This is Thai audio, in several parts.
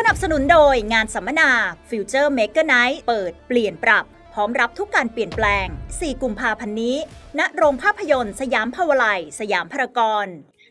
สนับสนุนโดยงานสัมมนา Future Maker Night เปิดเปลี่ยนปรับ พร้อมรับทุกการเปลี่ยนแปลง 4 กุมภาพันธ์นี้ ณ โรงภาพยนตร์ สยามภาวลัย สยามพารากอน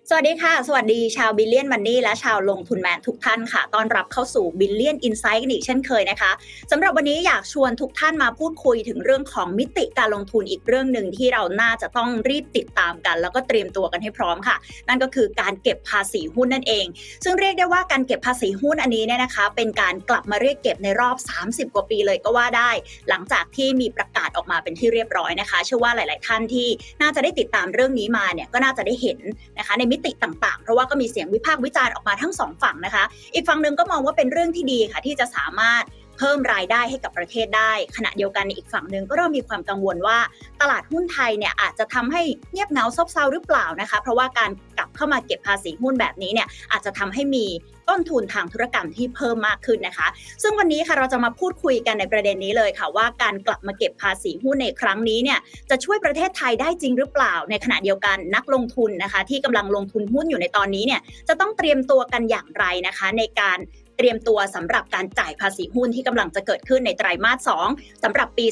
สวัสดีค่ะ สวัสดีชาว Billion Money และชาวลงทุนแมนทุกท่านค่ะ ต้อนรับเข้าสู่ Billion Insight กันอีกเช่นเคยนะคะสำหรับวันนี้อยากชวนทุกท่านมาพูดคุยถึงเรื่องของมิติการลงทุนอีกเรื่องหนึ่งที่เราน่าจะต้องรีบติดตามกัน แล้วก็เตรียมตัวกันให้พร้อมค่ะ นั่นก็คือการเก็บภาษีหุ้นนั่นเอง ซึ่งเรียกได้ว่าการเก็บภาษีหุ้นอันนี้เนี่ยนะคะ เป็นการกลับมาเรียกเก็บในรอบ 30 กว่าปีเลยก็ว่าได้ หลังจากที่มีประกาศออกมาเป็นที่เรียบร้อยนะคะ เชื่อว่าหลาย ๆ ท่านที่น่าจะได้ติดตามเรื่องนี้มาเนี่ยก็น่าจะได้เห็นนะคะในมิติต่างๆ เพราะว่าก็มีเสียงวิพากษ์วิจารณ์ออกมาทั้งสองฝั่งนะคะ อีกฝั่งหนึ่งก็มองว่าเป็นเรื่องที่ดีค่ะ ที่จะสามารถเพิ่มรายได้ให้กับประเทศได้ ขณะเดียวกันอีกฝั่งหนึ่งก็เริ่มมีความกังวลว่า ตลาดหุ้นไทยเนี่ยอาจจะทำให้เงียบเหงาซบเซาหรือเปล่านะคะ เพราะว่าการกลับเข้ามาเก็บภาษีหุ้นแบบนี้เนี่ยอาจจะทำให้มี ต้นทุนทางธุรกรรมที่เพิ่มมากขึ้นนะคะ ซึ่งวันนี้ค่ะเราจะมาพูดคุยกันในประเด็นนี้เลยค่ะ ว่าการกลับมาเก็บภาษีหุ้นในครั้งนี้เนี่ยจะช่วยประเทศไทยได้จริงหรือเปล่า ในขณะเดียวกันนักลงทุนนะคะ ที่กำลังลงทุนหุ้นอยู่ในตอนนี้เนี่ยจะต้องเตรียมตัวกันอย่างไรนะคะ ในการเตรียมตัวสำหรับการจ่ายภาษีหุ้นที่กำลังจะเกิดขึ้นในไตรมาส 2สำหรับปี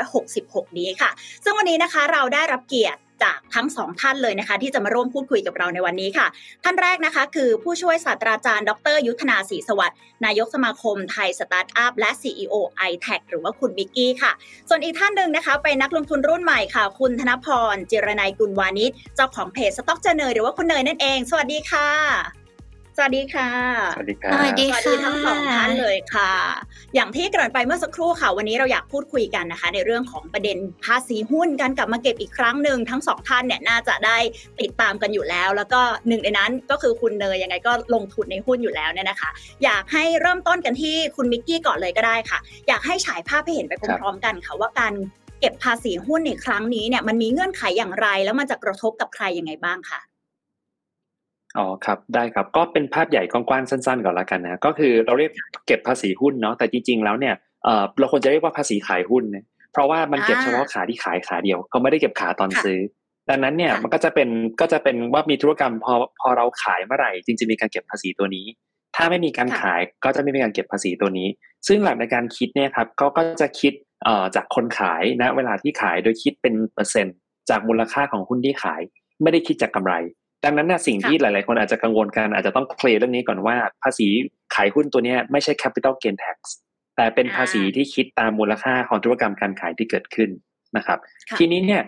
2566 นี้ค่ะ ซึ่งวันนี้นะคะเราได้รับเกียรติ จากทั้งสองท่านเลยนะคะ ที่จะมาร่วมพูดคุยกับเราในวันนี้ค่ะ ท่านแรกนะคะ คือผู้ช่วยศาสตราจารย์ ดร ยุทธนาศรีสวัสดิ์นายกสมาคมไทยสตาร์ทอัพและ CEO i t e c หรือว่าคุณบิ๊กกี้ค่ะ ส่วนอีกท่านหนึ่งนะคะเป็นนักลงทุนรุ่นใหม่ค่ะ คุณธนพรจิรนัยกุลวานิชเจ้าของเพจสต็อกเจเนยหรือว่าคุณเนยนั่นเอง สวัสดีค่ะ สวัสดีค่ะ สวัสดีครับสวัสดีสวัสดีทั้งสองท่านเลยค่ะ อย่างที่เกริ่นไปเมื่อสักครู่ค่ะ วันนี้เราอยากพูดคุยกันนะคะ ในเรื่องของประเด็นภาษีหุ้นการกลับมาเก็บอีกครั้งหนึ่งทั้งสองท่านเนี่ยน่าจะได้ติดตามกันอยู่แล้ว แล้วก็หนึ่งในนั้นก็คือคุณเนยยังไงก็ลงทุนในหุ้นอยู่แล้วเนี่ยนะคะ อยากให้เริ่มต้นกันที่คุณมิกกี้ก่อนเลยก็ได้ค่ะ อยากให้ฉายภาพให้เห็นไปพร้อมๆกันค่ะว่าการเก็บภาษีหุ้นในครั้งนี้เนี่ยมันมีเงื่อนไขอย่างไร แล้วมันจะกระทบกับใครยังไงบ้างคะ อ๋อครับได้ครับก็เป็นภาพใหญ่กว้างๆสั้นๆก่อนละกันนะก็คือเราเรียกเก็บภาษีหุ้นเนาะแต่จริงๆแล้วเนี่ยเออเราควรจะเรียกว่าภาษีขายหุ้นนะเพราะว่ามันเก็บเฉพาะขาที่ขายขาเดียวเขาไม่ได้เก็บขาตอนซื้อ ดังนั้นเนี่ยมันก็จะเป็นก็จะเป็นว่ามีธุรกรรมพอพอเราขายเมื่อไหร่จริงๆมีการเก็บภาษีตัวนี้ ถ้าไม่มีการขายก็จะไม่มีการเก็บภาษีตัวนี้ ซึ่งหลักในการคิดเนี่ยครับก็ก็จะคิดเอ่อจากคนขายณเวลาที่ขายโดยคิดเป็นเปอร์เซ็นต์จากมูลค่าของหุ้นที่ขาย ไม่ได้คิดจากกำไร ดังนั้นนะสิ่งที่หลาย ๆ คนอาจจะกังวลกันอาจจะต้องเคลียร์เรื่องนี้ก่อนว่า ภาษีขายหุ้นตัวนี้ไม่ใช่ capital gain tax แต่เป็นภาษีที่คิดตามมูลค่าของธุรกรรมการขายที่เกิดขึ้นนะครับ ทีนี้เนี่ย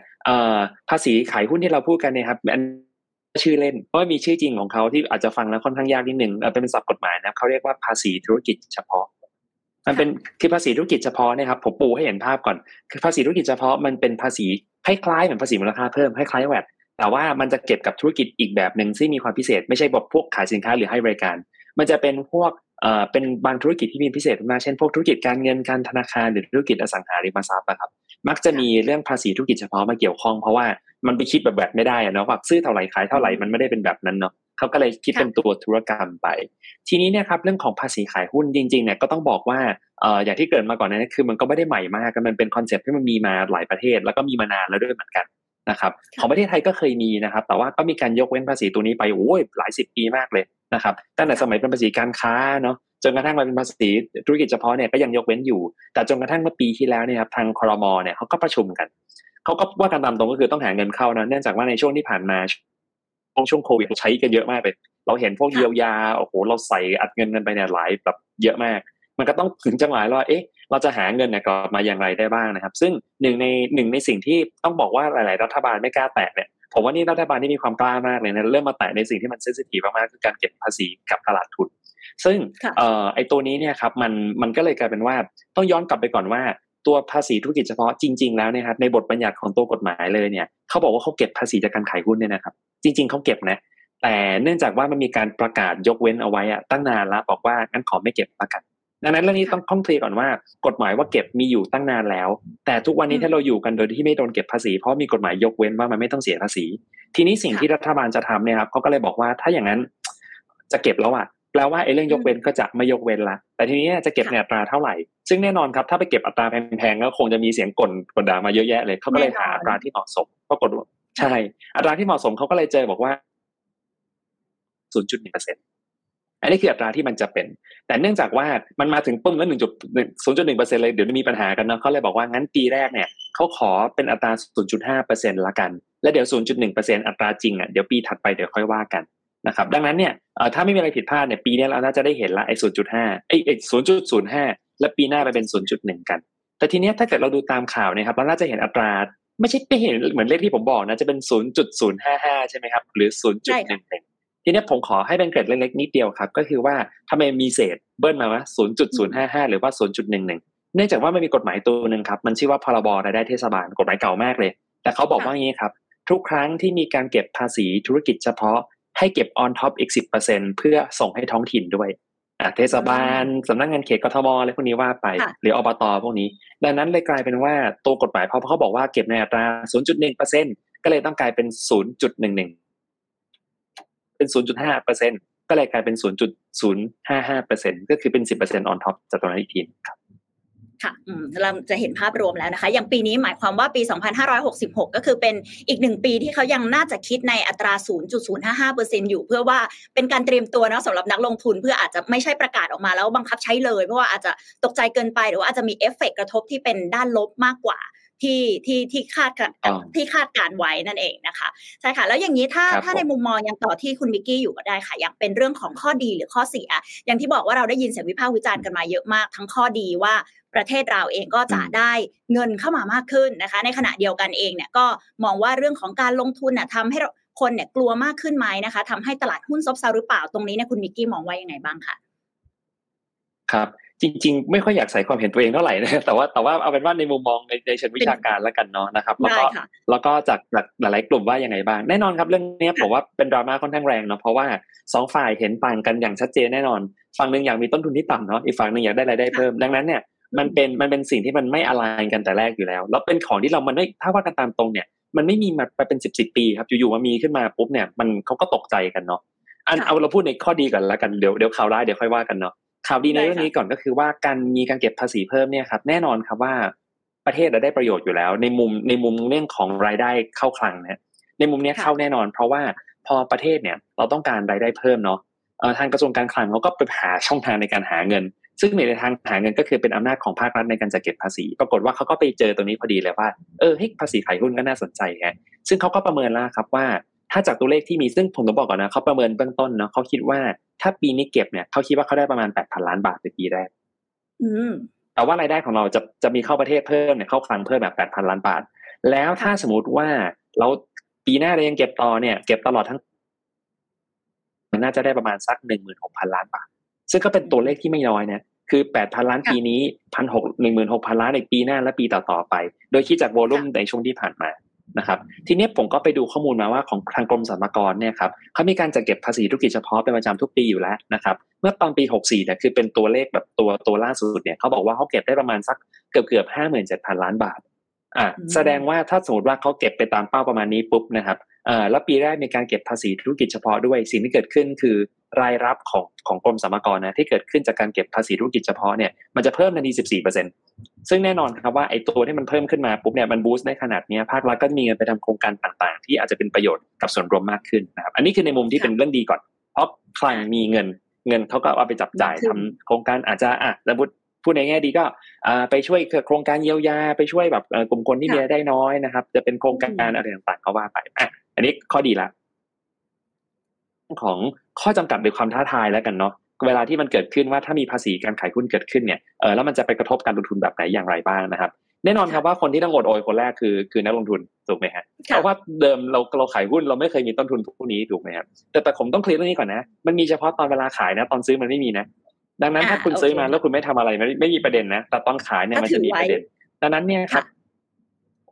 ภาษีขายหุ้นที่เราพูดกันเนี่ยครับอันชื่อเล่นเพราะว่ามีชื่อจริงของเขาที่อาจจะฟังแล้วค่อนข้างยากนิดหนึ่งเป็นศัพท์กฎหมายนะเขาเรียกว่าภาษีธุรกิจเฉพาะ มันเป็นคือภาษีธุรกิจเฉพาะเนี่ยครับผมปูให้เห็นภาพก่อน คือภาษีธุรกิจเฉพาะมันเป็นภาษีคล้ายๆเหมือนภาษีมูลค่าเพิ่มคล้ายๆแวด แต่ว่ามันจะเก็บกับธุรกิจอีกแบบหนึ่งซึ่งมีความพิเศษ ไม่ใช่แบบพวกขายสินค้าหรือให้บริการ มันจะเป็นพวกเอ่อเป็นบางธุรกิจที่มีพิเศษมากเช่นพวกธุรกิจการเงินการธนาคารหรือธุรกิจอสังหาริมทรัพย์นะครับ มักจะมีเรื่องภาษีธุรกิจเฉพาะมาเกี่ยวข้องเพราะว่ามันไปคิดแบบ VAT ไม่ได้อะเนาะว่าซื้อเท่าไหร่ขายเท่าไหร่มันไม่ได้เป็นแบบนั้นเนาะเขาก็เลยคิดเป็นตัวธุรกรรมไป ทีนี้เนี่ยครับเรื่องของภาษีขายหุ้นจริงๆเนี่ยก็ต้องบอกว่าเอ่ออย่างที่เกริ่นมาก่อนนั้นคือมันก็ไม่ได้ใหม่มากมันเป็น concept ที่มันมีมาหลายประเทศ แล้วก็มีมานานแล้วด้วยเหมือนกัน นะครับของประเทศไทยก็เคยมีนะครับ แต่ว่าก็มีการยกเว้นภาษีตัวนี้ไปโอ้ยหลายสิบปีมากเลยนะครับตั้งแต่สมัยเป็นภาษีการค้าเนาะจนกระทั่งมาเป็นภาษีธุรกิจเฉพาะเนี่ยก็ยังยกเว้นอยู่ แต่จนกระทั่งเมื่อปีที่แล้วเนี่ยครับทางคอรมอเนี่ยเขาก็ประชุมกันเขาก็ว่ากันตามตรงก็คือต้องหาเงินเข้านะเนื่องจากว่าในช่วงที่ผ่านมาช่วงช่วงโควิดใช้กันเยอะมากเลย เราเห็นพวกเยียวยาโอ้โหเราใส่อัดเงินกันไปเนี่ยหลายแบบเยอะมาก มันก็ต้องถึงจังหวะว่าเอ๊ะ เราจะหาเงินเนี่ยกลับมาอย่างไรได้บ้างนะครับ ซึ่งหนึ่งในหนึ่งในสิ่งที่ต้องบอกว่าหลาย ๆ รัฐบาลไม่กล้าแตะเนี่ยผมว่านี่รัฐบาลที่มีความกล้ามากเลยนะเริ่มมาแตะในสิ่งที่มันเซนซิทีฟมากๆคือการเก็บภาษีกับตลาดทุน ซึ่งเอ่อไอตัวนี้เนี่ยครับมันมันก็เลยกลายเป็นว่าต้องย้อนกลับไปก่อนว่าตัวภาษีธุรกิจเฉพาะจริง ๆ แล้วเนี่ยครับในบทบัญญัติของตัวกฎหมายเลยเนี่ยเขาบอกว่าเขาเก็บภาษีจากการขายหุ้นเนี่ยนะครับ จริง ๆเขาเก็บนะแต่เนื่องจากว่ามันมีการประกาศยกเว้นเอาไว้อะตั้งนานแล้วบอกว่างั้นขอไม่เก็บละกัน ดังนั้นเรื่องนี้ต้องต้องเคลียร์ก่อนว่า กฎหมายว่าเก็บมีอยู่ตั้งนานแล้ว แต่ทุกวันนี้ถ้าเราอยู่กันโดยที่ไม่โดนเก็บภาษีเพราะมีกฎหมายยกเว้นว่ามันไม่ต้องเสียภาษี ทีนี้สิ่งที่รัฐบาลจะทำเนี่ยครับเขาก็เลยบอกว่าถ้าอย่างนั้นจะเก็บแล้วอะแปลว่าไอ้เรื่องยกเว้นก็จะไม่ยกเว้นละแต่ทีนี้จะเก็บในอัตราเท่าไหร่ ซึ่งแน่นอนครับถ้าไปเก็บอัตราแพงๆก็คงจะมีเสียงกลกดด่ามาเยอะแยะเลยเขาก็เลยหาอัตราที่เหมาะสมปรากฏว่าใช่ อัตราที่เหมาะสมเขาก็เลยเจอบอกว่า 0.1%อ อันนี้คืออัตราที่มันจะเป็น แต่เนื่องจากว่ามันมาถึงปุ่มแล้วหนึ่งจุดหนึ่งศูนย์จุดหนึ่งเปอร์เซ็นต์เลยเดี๋ยวมีปัญหากันเนาะเขาเลยบอกว่างั้นปีแรกเนี่ยเขาขอเป็นอัตราศูนย์จุดห้าเปอร์เซ็นต์ละกัน แล้วเดี๋ยวศูนย์จุดหนึ่งเปอร์เซ็นต์อัตราจริงอะเดี๋ยวปีถัดไปเดี๋ยวค่อยว่ากันนะครับดังนั้นเนี่ยถ้าไม่มีอะไรผิดพลาดเนี่ยปีนี้เราน่าจะได้เห็นละไอ้ศูนย์จุดห้าไอ้ศูนย์จุดศูนย์ห้าและปีหน้าไปเป็นศูนย์จุดหนึ่งกัน แต่ทีเนี้ยถ้าเกิดเราดูตามข่าวนะครับเราน่าจะเห็นอัตราไม่ใช่ไม่เห็นเหมือนเลขที่ผมบอกนะจะเป็น 0.055 ใช่ไหมครับ หรือ 0.11 ทีนี้ผมขอให้เป็นเกร็ดเล็กๆนิดเดียวครับ ก็คือว่าทำไมมีเศษเบิ้ลมาว่าศูนย์จุดศูนย์ห้าห้าหรือว่าศูนย์จุดหนึ่งหนึ่งเนื่องจากว่ามันมีกฎหมายตัวหนึ่งครับ มันชื่อว่าพรบรายได้เทศบาลกฎหมายเก่ามากเลย แต่เขาบอกว่าอย่างนี้ครับ ทุกครั้งที่มีการเก็บภาษีธุรกิจเฉพาะให้เก็บ on top อีกสิบเปอร์เซ็นเพื่อส่งให้ท้องถิ่นด้วยเทศบาลสำนักงานเขตกทมอะไรพวกนี้ว่าไป หรืออบตพวกนี้ ดังนั้นเลยกลายเป็นว่าตัวกฎหมายเพราะเขาบอกว่าเก็บในอัตรา 0.1%ก็เลยต้องกลายเป็น 0.11 เป็น 0.5%ก็เลยกลายเป็น 0.055%ก็คือเป็น 10% on top จากตรงนั้นอีกทีครับค่ะเราจะเห็นภาพรวมแล้วนะคะ อย่างปีนี้หมายความว่าปี 2566 ก็คือเป็นอีกหนึ่งปีที่เขายังน่าจะคิดในอัตรา 0.055%อยู่ เพื่อว่าเป็นการเตรียมตัวนะสำหรับนักลงทุนเพื่ออาจจะไม่ใช่ประกาศออกมาแล้วบังคับใช้เลย เพราะว่าอาจจะตกใจเกินไปหรือว่าอาจจะมีเอฟเฟกกระทบที่เป็นด้านลบมากกว่า ที่ที่ที่คาดที่คาดการณ์ไว้นั่นเองนะคะใช่ค่ะแล้วอย่างนี้ถ้าถ้าในมุมมองยังต่อที่คุณมิกกี้อยู่ก็ได้ค่ะอย่างเป็นเรื่องของข้อดีหรือข้อเสีย อย่างที่บอกว่าเราได้ยินเสียงวิพากษ์วิจารณ์กันมาเยอะมากทั้งข้อดีว่าประเทศเราเองก็จะได้เงินเข้ามามากขึ้นนะคะ ในขณะเดียวกันเองเนี่ยก็มองว่าเรื่องของการลงทุนน่ะทำให้คนเนี่ยกลัวมากขึ้นไหมนะคะทำให้ตลาดหุ้นซบเซาหรือเปล่าตรงนี้เนี่ยคุณมิกกี้มองว่ายังไงบ้างคะครับ จริง ๆ ไม่ค่อยอยากใส่ความเห็นตัวเองเท่าไหร่นะแต่ว่าแต่ว่าเอาเป็นว่าในมุมมองในในเชิงวิชาการแล้วกันเนาะนะครับแล้วก็แล้วก็จากหลายๆกลุ่มว่ายังไงบ้างแน่นอนครับเรื่องนี้ผมว่าเป็นดราม่าค่อนข้างแรงเนาะเพราะว่าสองฝ่ายเห็นต่างกันอย่างชัดเจนแน่นอนฝั่งหนึ่งอยากมีต้นทุนที่ต่ำเนาะอีกฝั่งหนึ่งอยากได้รายได้เพิ่มดังนั้นเนี่ยมันเป็นมันเป็นสิ่งที่มันไม่อะไรกันแต่แรกอยู่แล้ว แล้วเป็นของที่เรามันไม่ถ้าว่ากันตามตรงเนี่ยมันไม่มีมาไปเป็นสิบสิบปีครับอยู่ๆมามีขึ้นมาปุ๊บเนี่ยมันเขาก็ตกใจกันเนาะอันเอาเราพูดในข้อดีก่อนละกันเดี๋ยวเดี๋ยวข่าวร้ายเดี๋ยวค่อยว่ากันเนาะ ข่าวดีในเรื่องนี้ก่อนก็คือว่าการมีการเก็บภาษีเพิ่มเนี่ยครับแน่นอนครับว่าประเทศเราได้ประโยชน์อยู่แล้ว ในมุมในมุมเรื่องของรายได้เข้าคลังเนี่ยในมุมนี้เข้าแน่นอน เพราะว่าพอประเทศเนี่ยเราต้องการรายได้เพิ่มเนาะทางกระทรวงการคลังเขาก็ไปหาช่องทางในการหาเงิน ซึ่งในทางหาเงินก็คือเป็นอำนาจของภาครัฐในการจัดเก็บภาษี ปรากฏว่าเขาก็ไปเจอตรงนี้พอดีเลยว่าเออให้ภาษีขายหุ้นก็น่าสนใจไงซึ่งเขาก็ประเมินแล้วครับว่า ถ้าจากตัวเลขที่มีซึ่งผมต้องบอกก่อนนะเขาประเมินเบื้องต้นเนาะเขาคิดว่าถ้าปีนี้เก็บเนี่ยเขาคิดว่าเขาได้ประมาณแปดพันล้านบาทในปีแรกแต่ว่ารายได้ของเราจะจะมีเข้าประเทศเพิ่มเนี่ยเข้าคลังเพิ่มแบบแปดพันล้านบาท แล้วถ้าสมมติว่าเราปีหน้าเรายังเก็บต่อเนี่ย เก็บตลอดทั้งมันน่าจะได้ประมาณสักหนึ่งหมื่นหกพันล้านบาท ซึ่งก็เป็นตัวเลขที่ไม่น้อยนะคือแปดพันล้านปีนี้พันหกหนึ่งหมื่นหกพันล้านในปีหน้าและปีต่อๆไป โดยคิดจากโวลุ่มในช่วงที่ผ่านมา นะครับทีนี้ผมก็ไปดูข้อมูลมาว่าของทางกรมสรรพากรเนี่ยครับเขามีการจัดเก็บภาษีธุรกิจเฉพาะเป็นประจำทุกปีอยู่แล้วนะครับเมื่อตอนปี 64เนี่ยคือเป็นตัวเลขแบบตัวตัวล่าสุดเนี่ยเขาบอกว่าเขาเก็บได้ประมาณสักเกือบเกือบห้าหมื่นเจ็ดพันล้านบาทอ่าแสดงว่าถ้าสมมติว่าเขาเก็บไปตามเป้าประมาณนี้ปุ๊บนะครับอ่า แล้วปีแรกมีการเก็บภาษีธุรกิจเฉพาะด้วยสิ่งที่เกิดขึ้นคือรายรับของของกรมสรรพากรนะที่เกิดขึ้นจากการเก็บภาษีธุรกิจเฉพาะเนี่ยมันจะเพิ่มทันที14%ซึ่งแน่นอนครับว่าไอ้ตัวที่มันเพิ่มขึ้นมาปุ๊บเนี่ยมันบูสต์ได้ขนาดนี้ภาครัฐก็มีเงินไปทำโครงการต่างๆ ที่อาจจะเป็นประโยชน์กับส่วนรวมมากขึ้นนะครับอันนี้คือในมุมที่เป็นเรื่องดีก่อน เพราะคลังมีเงินเงินเขาก็เอาไปจับจ่ายทำโครงการอาจจะอะสมมติพูดในแง่ดีก็ไปช่วยโครงการเยียวยาไปช่วยแบบกลุ่มคนที่มีรายได้น้อยนะครับ จะเป็นโครงการอะไรต่างๆเขาว่าไปอะ อันนี้ข้อดีละของข้อจำกัดหรือความท้าทายแล้วกันเนาะเวลาที่มันเกิดขึ้นว่าถ้ามีภาษีการขายหุ้นเกิดขึ้นเนี่ยเออแล้วมันจะไปกระทบการลงทุนแบบไหนอย่างไรบ้างนะครับ แน่นอนครับว่าคนที่ต้องอดโอยคนแรกคือคือนักลงทุนถูกไหมฮะเพราะว่าเดิมเราเราขายหุ้นเราไม่เคยมีต้นทุนพวกนี้ถูกไหมครับแต่แต่ผมต้องเคลียร์เรื่องนี้ก่อนนะ มันมีเฉพาะตอนเวลาขายนะ ตอนซื้อมันไม่มีนะ ดังนั้นถ้าคุณซื้อมาแล้วคุณไม่ทำอะไรไม่ไม่มีประเด็นนะ แต่ตอนขายเนี่ยมันจะมีประเด็น ดังนั้นเนี่ยครับ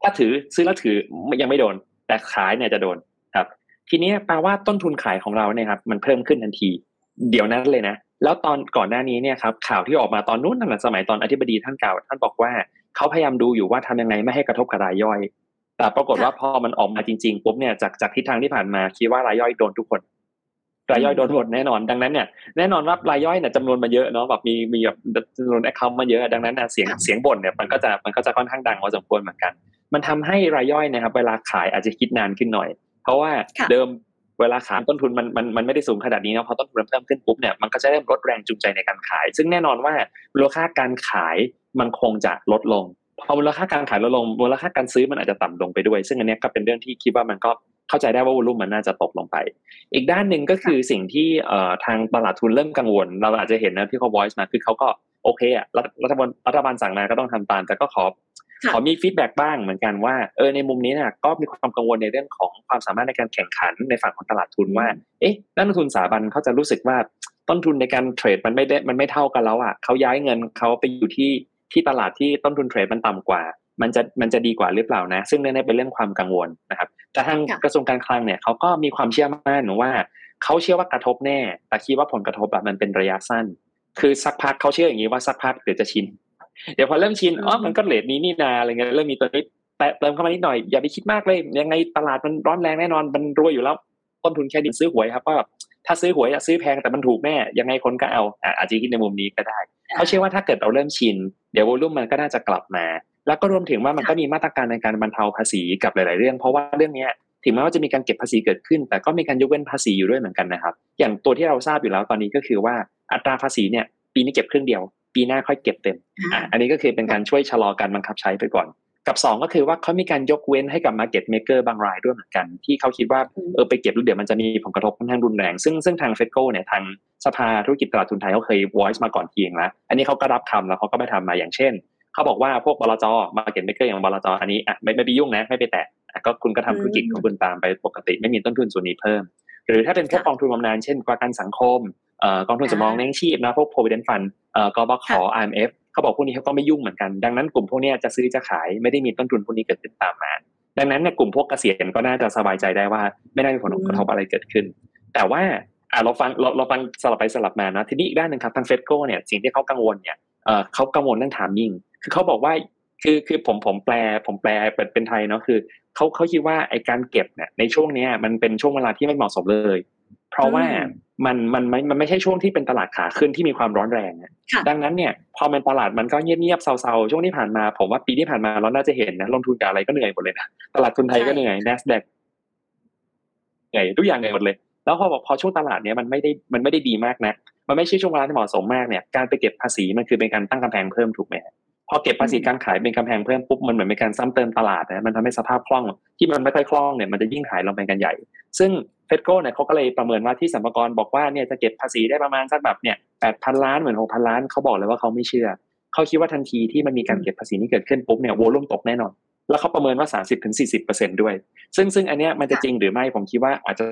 ถ้าถือซื้อแล้วถือยังไม่โดน แต่ขายเนี่ยจะโดนครับ ทีนี้แปลว่าต้นทุนขายของเราเนี่ยครับมันเพิ่มขึ้นทันที เดี๋ยวนั้นเลยนะ แล้วตอนก่อนหน้านี้เนี่ยครับข่าวที่ออกมาตอนนู้นนั่นแหละสมัยตอนอธิบดีท่านเก่าท่านบอกว่าเขาพยายามดูอยู่ว่าทำยังไงไม่ให้กระทบกับรายย่อย แต่ปรากฏว่าพอมันออกมาจริงๆปุ๊บเนี่ยจากจากทิศทางที่ผ่านมาคิดว่ารายย่อยโดนทุกคนรายย่อยโดนหมดแน่นอนดังนั้นเนี่ยแน่นอนว่ารายย่อยเนี่ยจำนวนมาเยอะเนาะแบบมีมีแบบจำนวนแอคเคาท์มาเยอะดังนั้นเสียงเสียงบ่นเนี่ยมันก็จะมันก็จะค่อนข้างดังพอสมควรเหมือนกัน มันทำให้รายย่อยนะครับ เวลาขายอาจจะคิดนานขึ้นหน่อย เพราะว่าเดิมเวลาขายต้นทุนมันมันมันไม่ได้สูงขนาดนี้นะพอต้นทุนมันเพิ่มขึ้นปุ๊บเนี่ยมันก็จะเริ่มลดแรงจูงใจในการขาย ซึ่งแน่นอนว่ามูลค่าการขายมันคงจะลดลงพอมูลค่าการขายลดลงมูลค่าการซื้อมันอาจจะต่ำลงไปด้วย ซึ่งอันนี้ก็เป็นเรื่องที่คิดว่ามันก็เข้าใจได้ว่าวอลุ่มมันน่าจะตกลงไป อีกด้านหนึ่งก็คือสิ่งที่เอ่อทางตลาดทุนเริ่มกังวล เราอาจจะเห็นนะที่เขา voice มาคือเขาก็โอเคอะรัฐบาลรัฐบาลสั่งมาก็ต้องทำตามแต่ก็ขอ ขอมี feedback บ้างเหมือนกันว่าเออในมุมนี้เนี่ยก็มีความกังวลในเรื่องของความสามารถในการแข่งขันในฝั่งของตลาดทุนว่า เอ๊ะนักลงทุนสถาบันเขาจะรู้สึกว่าต้นทุนในการเทรดมันไม่ได้มันไม่เท่ากันแล้วอะเขาย้ายเงินเขาไปอยู่ที่ที่ตลาดที่ต้นทุนเทรดมันต่ำกว่า มันจะมันจะดีกว่าหรือเปล่านะ ซึ่งนี่เป็นเรื่องความกังวลนะครับ แต่ทางกระทรวงการคลังเนี่ยเขาก็มีความเชื่อมั่นว่าเขาเชื่อว่ากระทบแน่ แต่คิดว่าผลกระทบแบบมันเป็นระยะสั้น คือสักพักเขาเชื่ออย่างนี้ว่าสักพักเดี๋ยวจะชิน เดี๋ยวพอเริ่มชินอ๋อมันก็เลทนี้นี่นาอะไรเงี้ยเริ่มมีตัวนี้แตะเติมเข้ามานิดหน่อยอย่าไปคิดมากเลย ยังไงตลาดมันร้อนแรงแน่นอนมันรวยอยู่แล้วต้นทุนแค่ดินซื้อหวยครับว่าถ้าซื้อหวยซื้อแพงแต่มันถูกแน่ยังไงคนก็เอาอาจจะคิดในมุมนี้ก็ได้เขาเชื่อว่าถ้าเกิดเราเริ่มชิน เดี๋ยววอลุ่มมันก็น่าจะกลับมา แล้วก็รวมถึงว่ามันก็มีมาตรการในการบรรเทาภาษีกับหลาย ๆ เรื่อง เพราะว่าเรื่องนี้ถึงแม้ว่าจะมีการเก็บภาษีเกิดขึ้น แต่ก็มีการยกเว้นภาษีอยู่ด้วยเหมือนกันนะครับ อย่างตัวที่เราทราบอยู่แล้วตอนนี้ก็คือว่าอัตราภาษีเนี่ยปีนี้เก็บครึ่งเดียว ปีหน้าค่อยเก็บเต็มอะอันนี้ก็คือเป็นการช่วยชะลอการบังคับใช้ไปก่อน กับ 2 ก็คือว่าเขามีการยกเว้นให้กับ Market Maker บางรายด้วยเหมือนกัน ที่เขาคิดว่าเออไปเก็บแล้วเดี๋ยวมันจะมีผลกระทบค่อนข้างรุนแรง ซึ่งซึ่งทางเฟดโกเนี่ยทางสภาธุรกิจตลาดทุนไทยเขาเคย voice มาก่อนทีเองแล้วอันนี้เขาก็รับคำแล้วเขาก็ไปทำมาอย่างเช่นเขาบอกว่าพวกบลจmarket maker อย่างบลจอันนี้อะไม่ไม่ไปยุ่งนะไม่ไปแตะก็คุณก็ทำธุรกิจของคุณตามไปปกติ ไม่มีต้นทุนส่วนนี้เพิ่ม หรือถ้าเป็นพวกกองทุนบำนาญเช่นประกันสังคมกองทุนสำรองเลี้ยงชีพนะพวก provident fund กบข RMF เขาบอกพวกนี้เขาก็ไม่ยุ่งเหมือนกัน ดังนั้นกลุ่มพวกนี้จะซื้อจะขายไม่ได้มีต้นทุนพวกนี้เกิดขึ้นตามมา ดังนั้นเนี่ยกลุ่มพวกเกษียณก็น่าจะสบายใจได้ว่า ไม่ได้มีผลกระทบอะไรเกิดขึ้น แต่ว่าเราฟังเราเราฟังสลับไปสลับมานะทีนี้อีกด้านหนึ่งครับทาง FETCO เนี่ยสิ่งที่เขากังวลเนี่ยเขากังวลเรื่องถามยิ่ง คือเขาบอกว่าคือคือผมผมแปลผมแปลเป็นเป็นไทยเนาะคือเขาเขาคิดว่าไอการเก็บเนี่ยในช่วงเนี้ยมันเป็นช่วงเวลาที่ไม่เหมาะสมเลย เพราะว่ามันมันไม่มันไม่ใช่ช่วงที่เป็นตลาดขาขึ้นที่มีความร้อนแรงดังนั้นเนี่ยพอเป็นตลาดมันก็เงียบๆเซาๆช่วงที่ผ่านมาผมว่าปีที่ผ่านมาเราน่าจะเห็นนะลงทุนกับอะไรก็เหนื่อยหมดเลยนะตลาดทุนไทยก็เหนื่อย n นสแดกเหนื่อยทุกอย่างเหนื่อยหมดเลย แล้วพอบอกพอช่วงตลาดเนี้ยมันไม่ได้มันไม่ได้ดีมากนะมันไม่ใช่ช่วงเวลาที่เหมาะสมมากเนี่ยการไปเก็บภาษีมันคือเป็นการตั้งกำแพงเพิ่มถูกไหม พอเก็บภาษีการขายเป็นกำแพงเพิ่มปุ๊บมันเหมือนเป็นการซ้ำเติมตลาดนะมันทำให้สภาพคล่องที่มันไม่ค่อยคล่องเนี่ยมันจะยิ่งหายลงไปกันใหญ่ ซึ่งเฟดโก้เนี่ยเขาก็เลยประเมินว่าที่สัมภาระบอกว่าเนี่ยจะเก็บภาษีได้ประมาณสักแบบเนี่ยแปดพันล้านเหมือนหกพันล้านเขาบอกเลยว่าเขาไม่เชื่อเขาคิดว่าทันทีที่มันมีการเก็บภาษีนี้เกิดขึ้นปุ๊บเนี่ยโวลุ่มตกแน่นอน แล้วเขาประเมินว่าสามสิบถึงสี่สิบเปอร์เซ็นด้วย ซึ่งซึ่งอันเนี้ยมันจะจริงหรือไม่ผมคิดว่าอาจจะ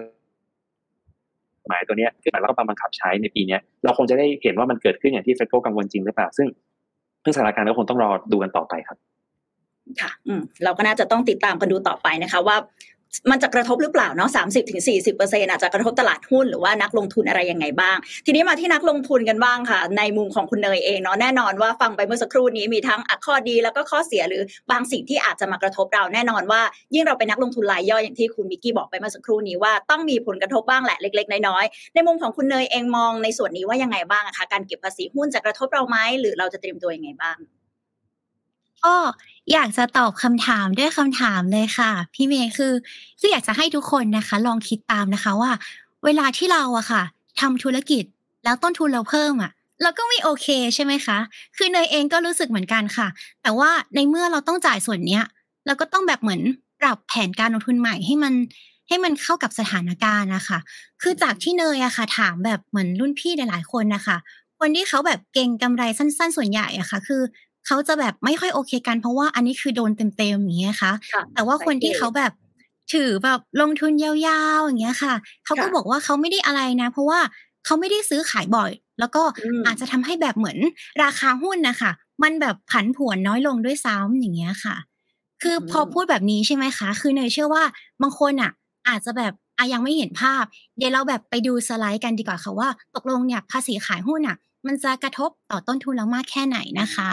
หมายตัวเนี้ยที่หมายแล้วก็บังคับใช้ในปีนี้เราคงจะได้เห็นว่ามันเกิดขึ้นอย่างที่เฟดโก้กังวลจริงหรือเปล่าซึ่ง ซึ่งสถานการณ์ก็คงต้องรอดูกันต่อไปครับ ค่ะ อืมเราก็น่าจะต้องติดตามกันดูต่อไปนะคะ ว่า มันจะกระทบหรือเปล่าเนาะสามสิบถึงสี่สิบเปอร์เซ็นอาจจะกระทบตลาดหุ้นหรือว่านักลงทุนอะไรยังไงบ้าง ทีนี้มาที่นักลงทุนกันบ้างค่ะ ในมุมของคุณเนยเองเนาะแน่นอนว่าฟังไปเมื่อสักครู่นี้มีทั้งข้อดีแล้วก็ข้อเสียหรือบางสิ่งที่อาจจะมากระทบเราแน่นอนว่า ยิ่งเราเป็นนักลงทุนรายย่อยอย่างที่คุณมิกกี้บอกไปเมื่อสักครู่นี้ว่าต้องมีผลกระทบบ้างแหละเล็ก ๆ น้อยๆในมุมของคุณเนยเองมองในส่วนนี้ว่ายังไงบ้างคะการเก็บภาษีหุ้นจะกระทบเราไหมหรือเราจะเตรียมตัวยังไงบ้าง ก็อยากจะตอบคำถามด้วยคำถามเลยค่ะ พี่เมย์คือคืออยากจะให้ทุกคนนะคะ ลองคิดตามนะคะว่า เวลาที่เราอะค่ะทำธุรกิจแล้วต้นทุนเราเพิ่มอะเราก็ไม่โอเคใช่ไหมคะ คือเนยเองก็รู้สึกเหมือนกันค่ะ แต่ว่าในเมื่อเราต้องจ่ายส่วนเนี้ย เราก็ต้องแบบเหมือนปรับแผนการลงทุนใหม่ให้มันให้มันเข้ากับสถานการณ์นะคะ คือจากที่เนยอะค่ะ ถามแบบเหมือนรุ่นพี่หลายๆคนนะคะ คนที่เขาแบบเก่งกำไรสั้น ๆ ส่วนใหญ่อะค่ะ คือ เขาจะแบบไม่ค่อยโอเคกันเพราะว่าอันนี้คือโดนเต็มๆอย่างเงี้ยค่ะ แต่ว่าคนที่เขาแบบถือแบบลงทุนยาวๆอย่างเงี้ยค่ะ เขาก็บอกว่าเขาไม่ได้อะไรนะ เพราะว่าเขาไม่ได้ซื้อขายบ่อย แล้วก็อาจจะทำให้แบบเหมือนราคาหุ้นนะคะมันแบบผันผวนน้อยลงด้วยซ้ำอย่างเงี้ยค่ะ คือพอพูดแบบนี้ใช่ไหมคะ คือเนยเชื่อว่าบางคนอะ อาจจะแบบอายังไม่เห็นภาพ เดี๋ยวเราแบบไปดูสไลด์กันดีกว่าค่ะว่า ตกลงเนี่ยภาษีขายหุ้นอะ มันจะกระทบต่อต้นทุนเรามากแค่ไหนนะคะ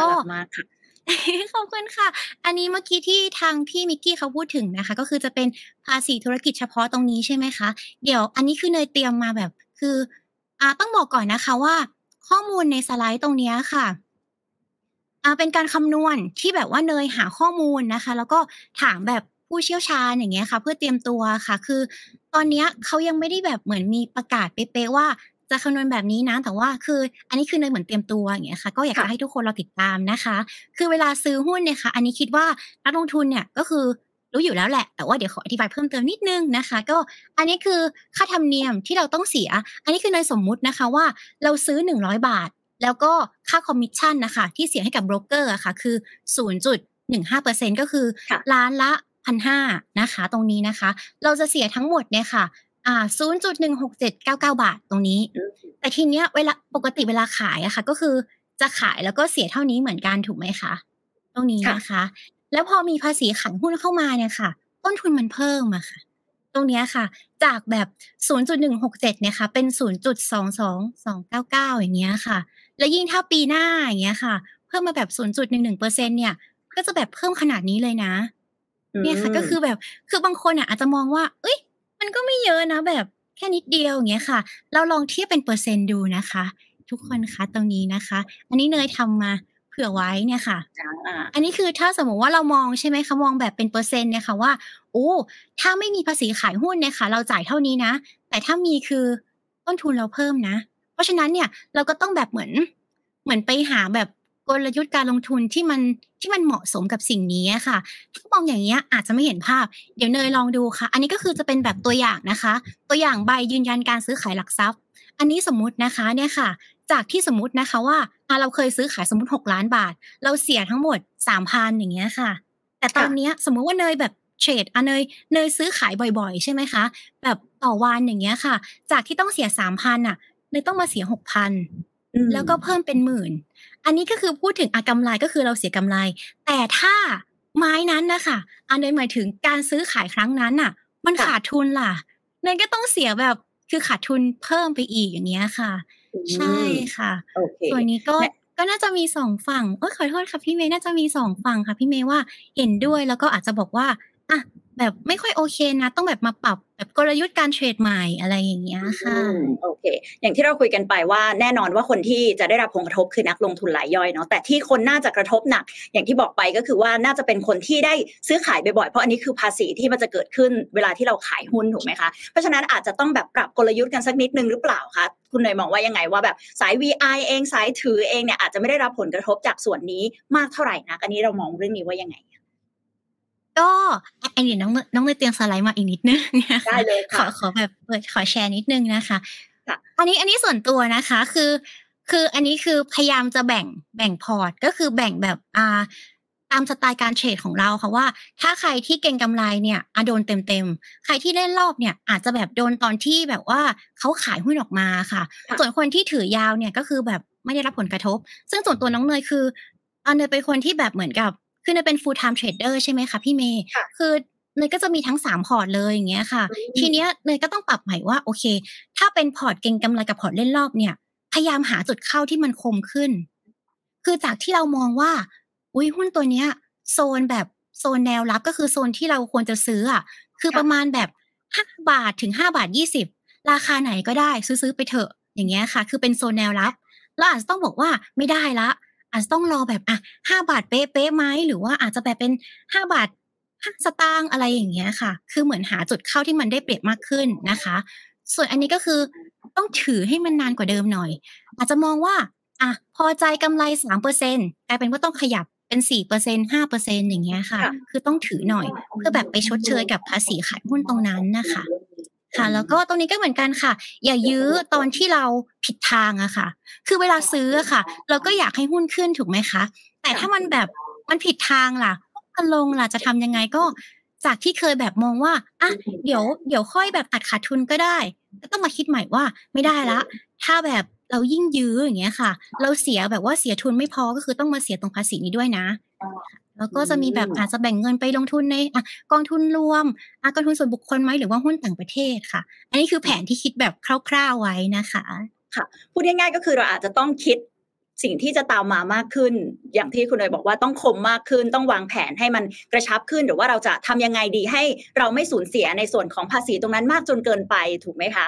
ก็มากค่ะขอบคุณค่ะ อันนี้เมื่อกี้ที่ทางพี่มิกกี้เขาพูดถึงนะคะ ก็คือจะเป็นภาษีธุรกิจเฉพาะตรงนี้ใช่ไหมคะ เดี๋ยวอันนี้คือเนยเตรียมมาแบบ คืออ่าต้องบอกก่อนนะคะว่า ข้อมูลในสไลด์ตรงนี้ค่ะอ่าเป็นการคำนวณที่แบบว่าเนยหาข้อมูลนะคะ แล้วก็ถามแบบผู้เชี่ยวชาญอย่างเงี้ยค่ะ เพื่อเตรียมตัวค่ะ คือ ตอนเนี้ยเขายังไม่ได้แบบเหมือนมีประกาศเป๊ะๆว่า จะคำนวณแบบนี้นะ แต่ว่าคือ อันนี้คือเนยเหมือนเตรียมตัวอย่างเงี้ยค่ะ ก็อยากจะให้ทุกคนเราติดตามนะคะ คือเวลาซื้อหุ้นเนี่ยค่ะ อันนี้คิดว่านักลงทุนเนี่ยก็คือรู้อยู่แล้วแหละ แต่ว่าเดี๋ยวขออธิบายเพิ่มเติมนิดนึงนะคะ ก็อันนี้คือค่าธรรมเนียมที่เราต้องเสีย อันนี้คือในสมมุตินะคะว่าเราซื้อหนึ่งร้อยบาท แล้วก็ค่าคอมมิชชั่นนะคะ ที่เสียให้กับโบรกเกอร์อะค่ะ คือศูนย์จุดหนึ่งห้าเปอร์เซ็นก็คือล้านละพันห้านะคะ ตรงนี้นะคะ เราจะเสียทั้งหมดเนี่ยค่ะ อ่าศูนย์จุดหนึ่งหกเจ็ดเก้าเก้าบาทตรงนี้ แต่ทีเนี้ยเวลาปกติเวลาขายอะค่ะ ก็คือจะขายแล้วก็เสียเท่านี้เหมือนกันถูกไหมคะ ตรงนี้นะคะ แล้วพอมีภาษีขันหุ้นเข้ามาเนี่ยค่ะ ต้นทุนมันเพิ่มอะค่ะ ตรงเนี้ยค่ะ จากแบบ 0.167เนี่ยค่ะ เป็น 0.22299 อย่างเงี้ยค่ะ แล้วยิ่งถ้าปีหน้าอย่างเงี้ยค่ะ เพิ่มมาแบบ 0.11%เนี่ย ก็จะแบบเพิ่มขนาดนี้เลยนะ เนี่ยค่ะ ก็คือแบบ คือบางคนอะอาจจะมองว่า เอ้ย มันก็ไม่เยอะนะแบบแค่นิดเดียวอย่างเงี้ยค่ะ เราลองเทียบเป็นเปอร์เซ็นต์ดูนะคะ ทุกคนคะตรงนี้นะคะ อันนี้เนยทำมาเผื่อไว้เนี่ยค่ะ อันนี้คือถ้าสมมติว่าเรามองใช่ไหมคะมองแบบเป็นเปอร์เซ็นต์เนี่ยค่ะว่า โอ้ถ้าไม่มีภาษีขายหุ้นเนี่ยค่ะ เราจ่ายเท่านี้นะ แต่ถ้ามีคือต้นทุนเราเพิ่มนะ เพราะฉะนั้นเนี่ยเราก็ต้องแบบเหมือนเหมือนไปหาแบบ กลยุทธ์การลงทุนที่มันที่มันเหมาะสมกับสิ่งนี้ค่ะถ้ามองอย่างเงี้ยอาจจะไม่เห็นภาพ เดี๋ยวเนยลองดูค่ะ อันนี้ก็คือจะเป็นแบบตัวอย่างนะคะ ตัวอย่างใบยืนยันการซื้อขายหลักทรัพย์ อันนี้สมมุตินะคะเนี่ยค่ะ จากที่สมมตินะคะว่าเราเคยซื้อขายสมมติหกล้านบาท เราเสียทั้งหมดสามพันอย่างเงี้ยค่ะ แต่ตอนเนี้ยสมมุติว่าเนยแบบเทรดอะเนยเนยซื้อขายบ่อยๆ ใช่ไหมคะ แบบต่อวันอย่างเงี้ยค่ะ จากที่ต้องเสียสามพันอะเนยต้องมาเสียหกพันแล้วก็เพิ่มเป็นหมื่น อันนี้ก็คือพูดถึงอากำไรก็คือเราเสียกำไร แต่ถ้าไม้นั้นนะคะอันนี้หมายถึงการซื้อขายครั้งนั้นน่ะ มันขาดทุนล่ะเนยก็ต้องเสียแบบคือขาดทุนเพิ่มไปอีกอย่างเงี้ยค่ะ ใช่ค่ะตัวนี้ก็ก็น่าจะมีสองฝั่งเออขอโทษค่ะพี่เมย์น่าจะมีสองฝั่งค่ะพี่เมย์ว่าเห็นด้วยแล้วก็อาจจะบอกว่าอะ แบบไม่ค่อยโอเคนะ ต้องแบบมาปรับแบบกลยุทธ์การเทรดใหม่อะไรอย่างเงี้ยค่ะโอเค อย่างที่เราคุยกันไปว่าแน่นอนว่าคนที่จะได้รับผลกระทบคือนักลงทุนรายย่อยเนาะแต่ที่คนน่าจะกระทบหนัก อย่างที่บอกไปก็คือว่าน่าจะเป็นคนที่ได้ซื้อขายบ่อยๆเพราะอันนี้คือภาษีที่มันจะเกิดขึ้นเวลาที่เราขายหุ้นถูกไหมคะเพราะฉะนั้นอาจจะต้องแบบปรับกลยุทธ์กันสักนิดนึงหรือเปล่าคะคุณเนยมองว่ายังไงว่าแบบสาย VI เองสายถือเองเนี่ยอาจจะไม่ได้รับผลกระทบจากส่วนนี้มากเท่าไหร่นะอันนี้เรามองเรื่องนี้ว่ายังไง ก็อันนี้น้องน้องเลยเตรียมสไลด์มาอีกนิดนึงได้เลยขอขอแบบเปิดขอแชร์นิดนึงนะคะอันนี้อันนี้ส่วนตัวนะคะคือ คืออันนี้คือพยายามจะแบ่งแบ่งพอร์ต ก็คือแบ่งแบบอ่าตามสไตล์การเทรดของเราค่ะว่า ถ้าใครที่เก็งกำไรเนี่ยอาโดนเต็มเต็มใครที่เล่นรอบเนี่ย อาจจะแบบโดนตอนที่แบบว่าเขาขายหุ้นออกมาค่ะ ส่วนคนที่ถือยาวเนี่ยก็คือแบบไม่ได้รับผลกระทบ ซึ่งส่วนตัวน้องเนยคืออันเนยเป็นคนที่แบบเหมือนกับ คือเนยเป็น full time trader ใช่ไหมคะพี่เมย์คือเนยก็จะมีทั้งสามพอร์ตเลยอย่างเงี้ยค่ะ ทีเนี้ยเนยก็ต้องปรับใหม่ว่าโอเค ถ้าเป็นพอร์ตเก่งกำไรกับพอร์ตเล่นรอบเนี่ย พยายามหาจุดเข้าที่มันคมขึ้น คือจากที่เรามองว่า อุ้ยหุ้นตัวเนี้ย โซนแบบโซนแนวรับก็คือโซนที่เราควรจะซื้ออะคือประมาณแบบห้าบาทถึงห้าบาทยี่สิบราคาไหนก็ได้ซื้อไปเถอะอย่างเงี้ยค่ะ คือเป็นโซนแนวรับเราอาจจะต้องบอกว่าไม่ได้ละ อาจจะต้องรอแบบอะห้าบาทเป๊ะๆไหมหรือว่าอาจจะแบบเป็นห้าบาทห้าสตางค์อะไรอย่างเงี้ยค่ะ คือเหมือนหาจุดเข้าที่มันได้เปรียบมากขึ้นนะคะ ส่วนอันนี้ก็คือต้องถือให้มันนานกว่าเดิมหน่อย อาจจะมองว่าอะพอใจกำไรสามเปอร์เซ็นกลายเป็นว่าต้องขยับเป็นสี่เปอร์เซ็นห้าเปอร์เซ็นอย่างเงี้ยค่ะ คือต้องถือหน่อย เพื่อแบบไปชดเชยกับภาษีขายหุ้นตรงนั้นนะคะ ค่ะ แล้วก็ตรงนี้ก็เหมือนกันค่ะ อย่ายื้อตอนที่เราผิดทางอะค่ะ คือเวลาซื้ออะค่ะ เราก็อยากให้หุ้นขึ้นถูกไหมคะ แต่ถ้ามันแบบมันผิดทางล่ะมันลงล่ะจะทำยังไงก็จากที่เคยแบบมองว่าอะเดี๋ยวเดี๋ยวค่อยแบบตัดขาดทุนก็ได้ก็ต้องมาคิดใหม่ว่าไม่ได้ละ ถ้าแบบเรายิ่งยื้ออย่างเงี้ยค่ะ เราเสียแบบว่าเสียทุนไม่พอก็คือต้องมาเสียตรงภาษีนี้ด้วยนะ แล้วก็จะมีแบบอาจจะแบ่งเงินไปลงทุนในกองทุนรวมกองทุนส่วนบุคคลไหมหรือว่าหุ้นต่างประเทศค่ะ อันนี้คือแผนที่คิดแบบคร่าวๆไว้นะคะ ค่ะ พูดง่ายๆก็คือเราอาจจะต้องคิดสิ่งที่จะตามมามากขึ้น อย่างที่คุณเนยบอกว่าต้องคมมากขึ้น ต้องวางแผนให้มันกระชับขึ้น หรือว่าเราจะทำยังไงดีให้เราไม่สูญเสียในส่วนของภาษีตรงนั้นมากจนเกินไปถูกไหมคะ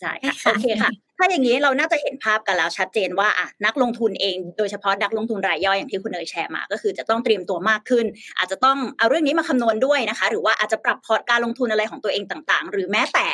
ใช่ค่ะโอเคค่ะ ถ้าอย่างนี้เราน่าจะเห็นภาพกันแล้วชัดเจนว่าอะนักลงทุนเอง โดยเฉพาะนักลงทุนรายย่อยอย่างที่คุณเนยแชร์มา ก็คือจะต้องเตรียมตัวมากขึ้น อาจจะต้องเอาเรื่องนี้มาคำนวณด้วยนะคะ หรือว่าอาจจะปรับพอร์ตการลงทุนอะไรของตัวเองต่าง ๆ หรือแม้แต่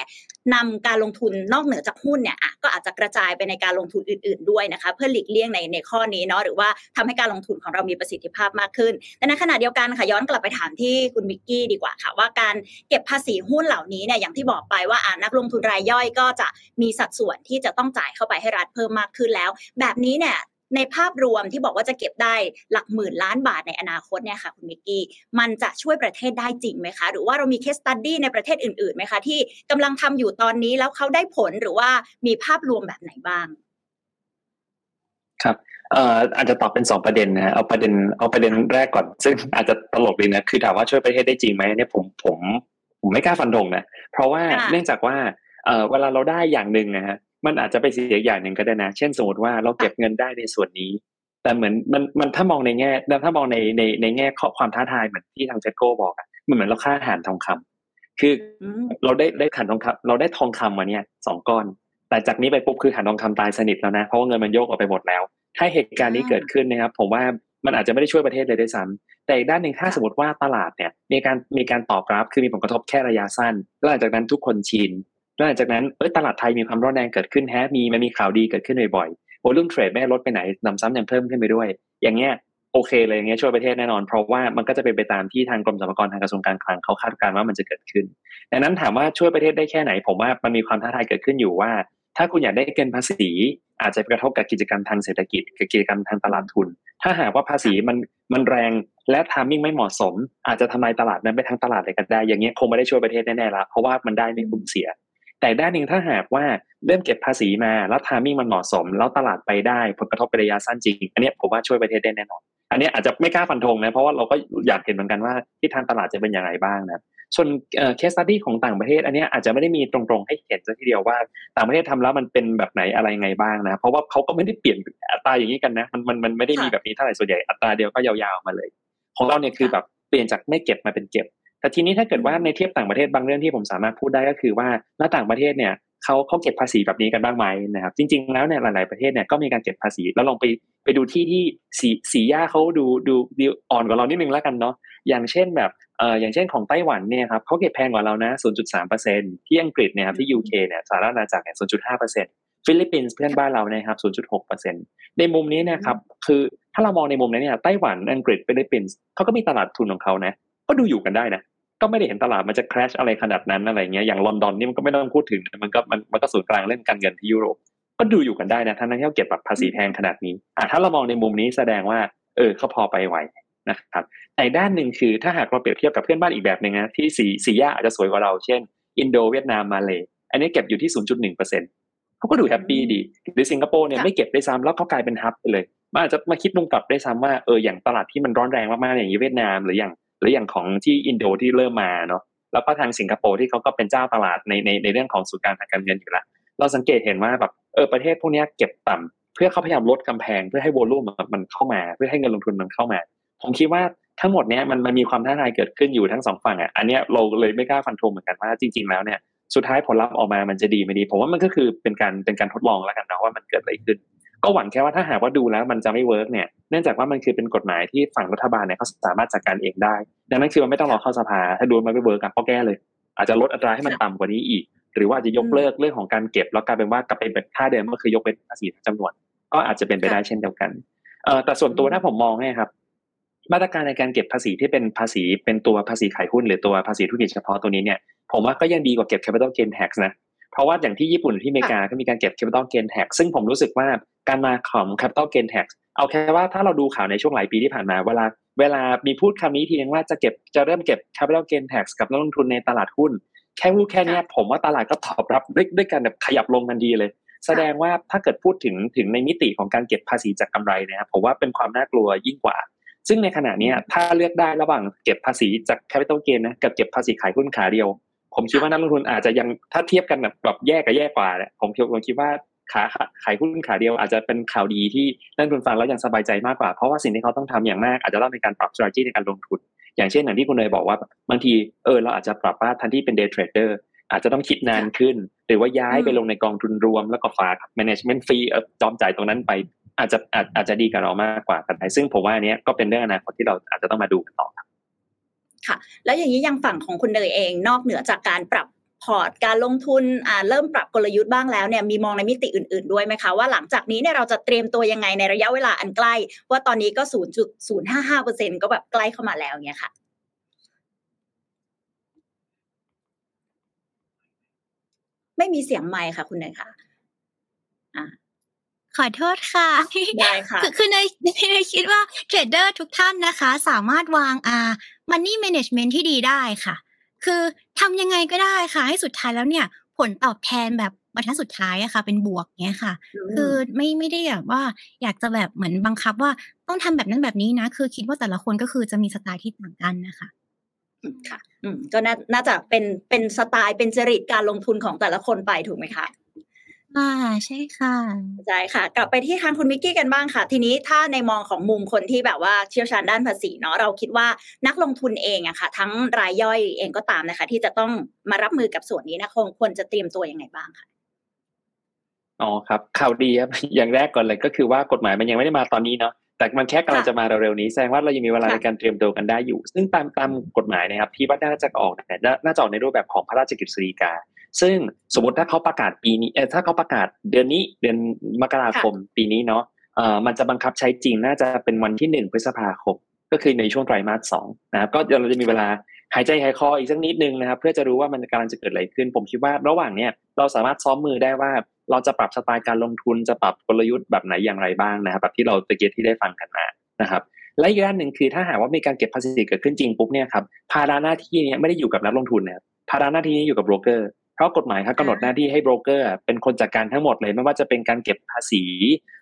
นำการลงทุนนอกเหนือจากหุ้นเนี่ยก็อาจจะกระจายไปในการลงทุนอื่น ๆด้วยนะคะ เพื่อหลีกเลี่ยงในในข้อนี้เนาะหรือว่าทำให้การลงทุนของเรามีประสิทธิภาพมากขึ้นแต่ในขณะเดียวกันค่ะย้อนกลับไปถามที่คุณวิกกี้ดีกว่าค่ะว่าการเก็บภาษีหุ้นเหล่านี้เนี่ยอย่างที่บอกไปว่าอ่านักลงทุนรายย่อยก็จะมีสัดส่วนที่จะต้องจ่ายเข้าไปให้รัฐเพิ่มมากขึ้นแล้ว แบบนี้เนี่ย ในภาพรวมที่บอกว่าจะเก็บได้หลักหมื่นล้านบาทในอนาคตเนี่ยค่ะคุณมิกกี้มันจะช่วยประเทศได้จริงไหมคะ หรือว่าเรามีเคสตัดดี้ในประเทศอื่นๆไหมคะ ที่กำลังทำอยู่ตอนนี้แล้วเขาได้ผลหรือว่ามีภาพรวมแบบไหนบ้าง ครับเอ่ออาจจะตอบเป็นสองประเด็นนะเอาประเด็นเอาประเด็นแรกก่อน ซึ่งอาจจะตลกดีนะคือถามว่าช่วยประเทศได้จริงไหมเนี่ยผมผมผมไม่กล้าฟันธงนะเพราะว่าเนื่องจากว่าเอ่อเวลาเราได้อย่างหนึ่งนะฮะ มันอาจจะไปเสียอย่างหนึ่งก็ได้นะ เช่นสมมติว่าเราเก็บเงินได้ในส่วนนี้ แต่เหมือนมันมันถ้ามองในแง่ถ้ามองในในในแง่ข้อความท้าทายเหมือนที่ทางเจโก้บอกอะมันเหมือนเราค่าอาหารทองคำคือเราได้ได้ขันทองคำเราได้ทองคำมาเนี่ยสองก้อน แต่จากนี้ไปปุ๊บคือขันทองคำตายสนิทแล้วนะ เพราะว่าเงินมันโยกออกไปหมดแล้ว ถ้าเหตุการณ์นี้เกิดขึ้นนะครับ ผมว่ามันอาจจะไม่ได้ช่วยประเทศเลยด้วยซ้ำแต่อีกด้านหนึ่งถ้าสมมติว่าตลาดเนี่ยมีการมีการตอบรับคือมีผลกระทบแค่ระยะสั้น แล้วหลังจากนั้นทุกคนชิน แล้วหลังจากนั้นเอ้ยตลาดไทยมีความร้อนแรงเกิดขึ้นแฮะมีมันมีข่าวดีเกิดขึ้นบ่อยๆโวลุ่มเทรดไม่ลดไปไหนนำซ้ำยังเพิ่มขึ้นไปด้วย อย่างเงี้ยโอเคเลยอย่างเงี้ยช่วยประเทศแน่นอนเพราะว่ามันก็จะเป็นไปตามที่ทางกรมสรรพากรทางกระทรวงการคลังเขาคาดการณ์ว่ามันจะเกิดขึ้นดังนั้นถามว่าช่วยประเทศได้แค่ไหน ผมว่ามันมีความท้าทายเกิดขึ้นอยู่ว่า ถ้าคุณอยากได้เกินภาษี อาจจะกระทบกับกิจกรรมทางเศรษฐกิจกับกิจกรรมทางตลาดทุน ถ้าหากว่าภาษีมันมันแรงและทามมิ่งไม่เหมาะสม อาจจะทำลายตลาดนั้นไปทั้งตลาดเลยก็ได้อย่างเงี้ยคงไม่ได้ช่วยประเทศแน่ๆละเพราะว่ามันได้ไม่คุ้มเสีย แต่ด้านหนึ่งถ้าหากว่าเริ่มเก็บภาษีมาแล้วทามิ่งมันเหมาะสม แล้วตลาดไปได้ผลกระทบไประยะสั้นจริง อันนี้ผมว่าช่วยประเทศได้แน่นอน อันนี้อาจจะไม่กล้าฟันธงนะเพราะว่าเราก็อยากเห็นเหมือนกันว่าที่ทางตลาดจะเป็นอย่างไรบ้างนะส่วนเคสตัดดี้ของต่างประเทศ อันนี้อาจจะไม่ได้มีตรงๆให้เห็นซะทีเดียวว่าต่างประเทศทำแล้วมันเป็นแบบไหนอะไรไงบ้างนะ เพราะว่าเขาก็ไม่ได้เปลี่ยนอัตราอย่างนี้กันนะมันมันมันไม่ได้มีแบบนี้เท่าไหร่ส่วนใหญ่อัตราเดียวก็ยาวๆมาเลย ของเราเนี่ยคือแบบเปลี่ยนจากไม่เก็บมาเป็นเก็บ แต่ทีนี้ถ้าเกิดว่าในเทียบต่างประเทศบางเรื่องที่ผมสามารถพูดได้ก็คือว่าหน้าต่างประเทศเนี่ยเขาเขาเก็บภาษีแบบนี้กันบ้างไหมนะครับ จริง ๆ แล้วเนี่ยหลาย ๆประเทศเนี่ยก็มีการเก็บภาษีแล้วลองไปไปดูที่ที่สีสีย่าเขาดูดูดูอ่อนกว่าเรานิดนึงแล้วกันเนาะอย่างเช่นแบบเอ่ออย่างเช่นของไต้หวันเนี่ยครับเขาเก็บแพงกว่าเรานะ0.3%ที่อังกฤษเนี่ยครับที่ UK เนี่ยสหรัฐอาณาจักรเนี่ย0.5%ฟิลิปปินส์เพื่อนบ้านเราเนี่ยครับ0.6%ในมุมนี้นะครับคือถ้าเรามองในมุมนี้เนี่ยไต้หวันอังกฤษฟิลิปปินส์เขาก็มีตลาดทุนของเขานะก็ดูอยู่กันได้นะ ก็ไม่ได้เห็นตลาดมันจะ crash อะไรขนาดนั้นอะไรเงี้ยอย่างลอนดอนนี่มันก็ไม่ต้องพูดถึงมันก็มันมันก็ศูนย์กลางเล่นการเงินที่ยุโรปก็ดูอยู่กันได้นะทั้งที่เขาเก็บแบบภาษีแพงขนาดนี้อะถ้าเรามองในมุมนี้แสดงว่า เออเขาพอไปไหวนะครับแต่ด้านหนึ่งคือถ้าหากเราเปรียบเทียบกับเพื่อนบ้านอีกแบบหนึ่งนะที่สีสีย่าอาจจะสวยกว่าเราเช่น อินโดเวียดนามมาเลยอันนี้เก็บอยู่ที่ 0.1%เขาก็ดูแฮปปี้ดีหรือสิงคโปร์เนี่ยไม่เก็บได้ซ้ำแล้วเขากลายเป็นฮับไปเลยมันอาจจะมาคิดมุมกลับได้ซ้ำว่าเอออย่างตลาดที่มันร้อนแรงมากๆอย่างเวียดนาม หรืออย่าง หรืออย่างของที่อินโดที่เริ่มมาเนาะแล้วก็ทางสิงคโปร์ที่เขาก็เป็นเจ้าตลาดในในในเรื่องของสูตรการทางการเงินอยู่แล้วเราสังเกตเห็นว่าแบบเออประเทศพวกนี้เก็บต่ำเพื่อเขาพยายามลดกำแพงเพื่อให้ volume มันเข้ามา เพื่อให้เงินลงทุนมันเข้ามา ผมคิดว่าทั้งหมดเนี้ยมันมันมีความท้าทายเกิดขึ้นอยู่ทั้งสองฝั่งอะอันเนี้ยเราเลยไม่กล้าฟันธงเหมือนกันว่าจริง ๆแล้วเนี่ยสุดท้ายผลลัพธ์ออกมามันจะดีไม่ดี ผมว่ามันก็คือเป็นการเป็นการทดลองแล้วกันนะว่ามันเกิดอะไรขึ้น ก็หวังแค่ว่าถ้าหากว่าดูแล้วมันจะไม่ work เนี่ยเนื่องจากว่ามันคือเป็นกฎหมายที่ฝั่งรัฐบาลเนี่ยเขาสามารถจัดการเองได้ ดังนั้นคือมันไม่ต้องรอเข้าสภา ถ้าดูมันไม่ work ก็แก้เลย อาจจะลดอัตราให้มันต่ำกว่านี้อีก หรือว่าจะยกเลิกเรื่องของการเก็บ แล้วกลายเป็นว่ากลับไปเป็นค่าเดิมก็คือยกเป็นภาษีจำนวน ก็อาจจะเป็นไปได้เช่นเดียวกันเออแต่ส่วนตัวถ้าผมมองเนี่ยครับมาตรการในการเก็บภาษีที่เป็นภาษีเป็นตัวภาษีขายหุ้นหรือตัวภาษีธุรกิจเฉพาะตัวนี้เนี่ยผมว่าก็ยังดีกว่าเก็บ capital gain tax นะ เพราะว่าอย่างที่ญี่ปุ่นที่อเมริกาก็มีการเก็บ capital gain tax ซึ่งผมรู้สึกว่าการมาของ capital gain tax เอาแค่ว่าถ้าเราดูข่าวในช่วงหลายปีที่ผ่านมา เวลาเวลามีพูดคำนี้ทีนึงว่าจะเก็บจะเริ่มเก็บ capital gain tax กับนักลงทุนในตลาดหุ้น แค่พูดแค่นี้ผมว่าตลาดก็ตอบรับด้วยด้วยการแบบขยับลงทันทีเลย แสดงว่าถ้าเกิดพูดถึงถึงในมิติของการเก็บภาษีจากกำไรนะครับผมว่าเป็นความน่ากลัวยิ่งกว่าซึ่งในขณะนี้ถ้าเลือกได้ระหว่างเก็บภาษีจาก capital gain นะกับเก็บภาษีขายหุ้นขาเดียว ผมคิดว่านักลงทุนอาจจะยังถ้าเทียบกันแบบแบบแย่กับแย่กว่าเนี่ยผมคิดผมคิดว่าขาขายหุ้นขาเดียวอาจจะเป็นข่าวดีที่นักลงทุนฟังแล้วยังสบายใจมากกว่าเพราะว่าสิ่งที่เขาต้องทำอย่างมากอาจจะต้องมีการปรับ strategy ในการลงทุน อย่างเช่นอย่างที่คุณเนยบอกว่าบางทีเออเราอาจจะปรับว่าทันที่เป็น day trader อาจจะต้องคิดนานขึ้น หรือว่าย้ายไปลงในกองทุนรวมแล้วก็ฝาก management fee จอมจ่ายตรงนั้นไปอาจจะอาจอาจจะดีกับเรามากกว่ากันไปซึ่งผมว่าอันนี้ก็เป็นเรื่องอนาคตที่เราอาจจะต้องมาดูกันต่อครับ ค่ะ แล้วอย่างนี้ยังฝั่งของคุณเนยเอง นอกเหนือจากการปรับพอร์ตการลงทุนเริ่มปรับกลยุทธ์บ้างแล้วเนี่ยมีมองในมิติอื่นๆด้วยไหมคะว่าหลังจากนี้เนี่ยเราจะเตรียมตัวยังไงในระยะเวลาอันใกล้ ว่าตอนนี้ก็ 0.055%ก็แบบใกล้เข้ามาแล้วเนี่ยค่ะไม่มีเสียงไมค์ค่ะ คุณเนยค่ะ ขอโทษค่ะได้ค่ะคือเนยเนยคิดว่าเทรดเดอร์ทุกท่านนะคะ สามารถวางอ่า money management ที่ดีได้ค่ะ คือทำยังไงก็ได้ค่ะ ให้สุดท้ายแล้วเนี่ย ผลตอบแทนแบบบรรทัดสุดท้ายอะค่ะ เป็นบวกเนี้ยค่ะ คือไม่ไม่ได้แบบว่า อยากจะแบบเหมือนบังคับว่าต้องทำแบบนั้นแบบนี้นะ คือคิดว่าแต่ละคนก็คือจะมีสไตล์ที่ต่างกันนะคะค่ะ อืมก็น่าจะเป็นเป็นสไตล์เป็นจริตการลงทุนของแต่ละคนไปถูกไหมคะ ค่ะ ใช่ค่ะ ใช่ค่ะ กลับไปที่ทางคุณมิกกี้กันบ้างค่ะ ทีนี้ถ้าในมองของมุมคนที่แบบว่าเชี่ยวชาญด้านภาษีเนาะเราคิดว่านักลงทุนเองอะค่ะ ทั้งรายย่อยเองก็ตามนะคะ ที่จะต้องมารับมือกับส่วนนี้นะคงควรจะเตรียมตัวยังไงบ้างค่ะอ๋อครับข่าวดีครับอย่างแรกก่อนเลยก็คือว่ากฎหมายมันยังไม่ได้มาตอนนี้เนาะแต่มันแค่กำลังจะมาเร็วๆนี้แสดงว่าเรายังมีเวลาในการเตรียมตัวกันได้อยู่ ซึ่งตามตามกฎหมายนะครับที่ว่าน่าจะออกเนี่ยน่าจะออกในรูปแบบของพระราชกิจสีกา ซึ่งสมมติถ้าเขาประกาศปีนี้เออถ้าเขาประกาศเดือนนี้เดือนมกราคมปีนี้เนาะเอ่อมันจะบังคับใช้จริงน่าจะเป็นวันที่หนึ่งพฤษภาคมก็คือในช่วงไตรมาสสองนะครับก็เราจะมีเวลาหายใจหายคออีกสักนิดนึงนะครับ เพื่อจะรู้ว่ามันกำลังจะเกิดอะไรขึ้น ผมคิดว่าระหว่างเนี้ยเราสามารถซ้อมมือได้ว่าเราจะปรับสไตล์การลงทุนจะปรับกลยุทธ์แบบไหนอย่างไรบ้างนะครับแบบที่เราตะเกียที่ได้ฟังกันมานะครับและอีกด้านหนึ่งคือถ้าหากว่ามีการเก็บภาษีเกิดขึ้นจริงปุ๊บเนี่ยครับภาระหน้าที่นี้ไม่ได้อยู่กับนักลงทุนนะครับภาระหน้าที่นี้อยู่กับโบรกเกอร์ เพราะกฎหมายครับกำหนดหน้าที่ให้โบรกเกอร์เป็นคนจัดการทั้งหมดเลยไม่ว่าจะเป็นการเก็บภาษี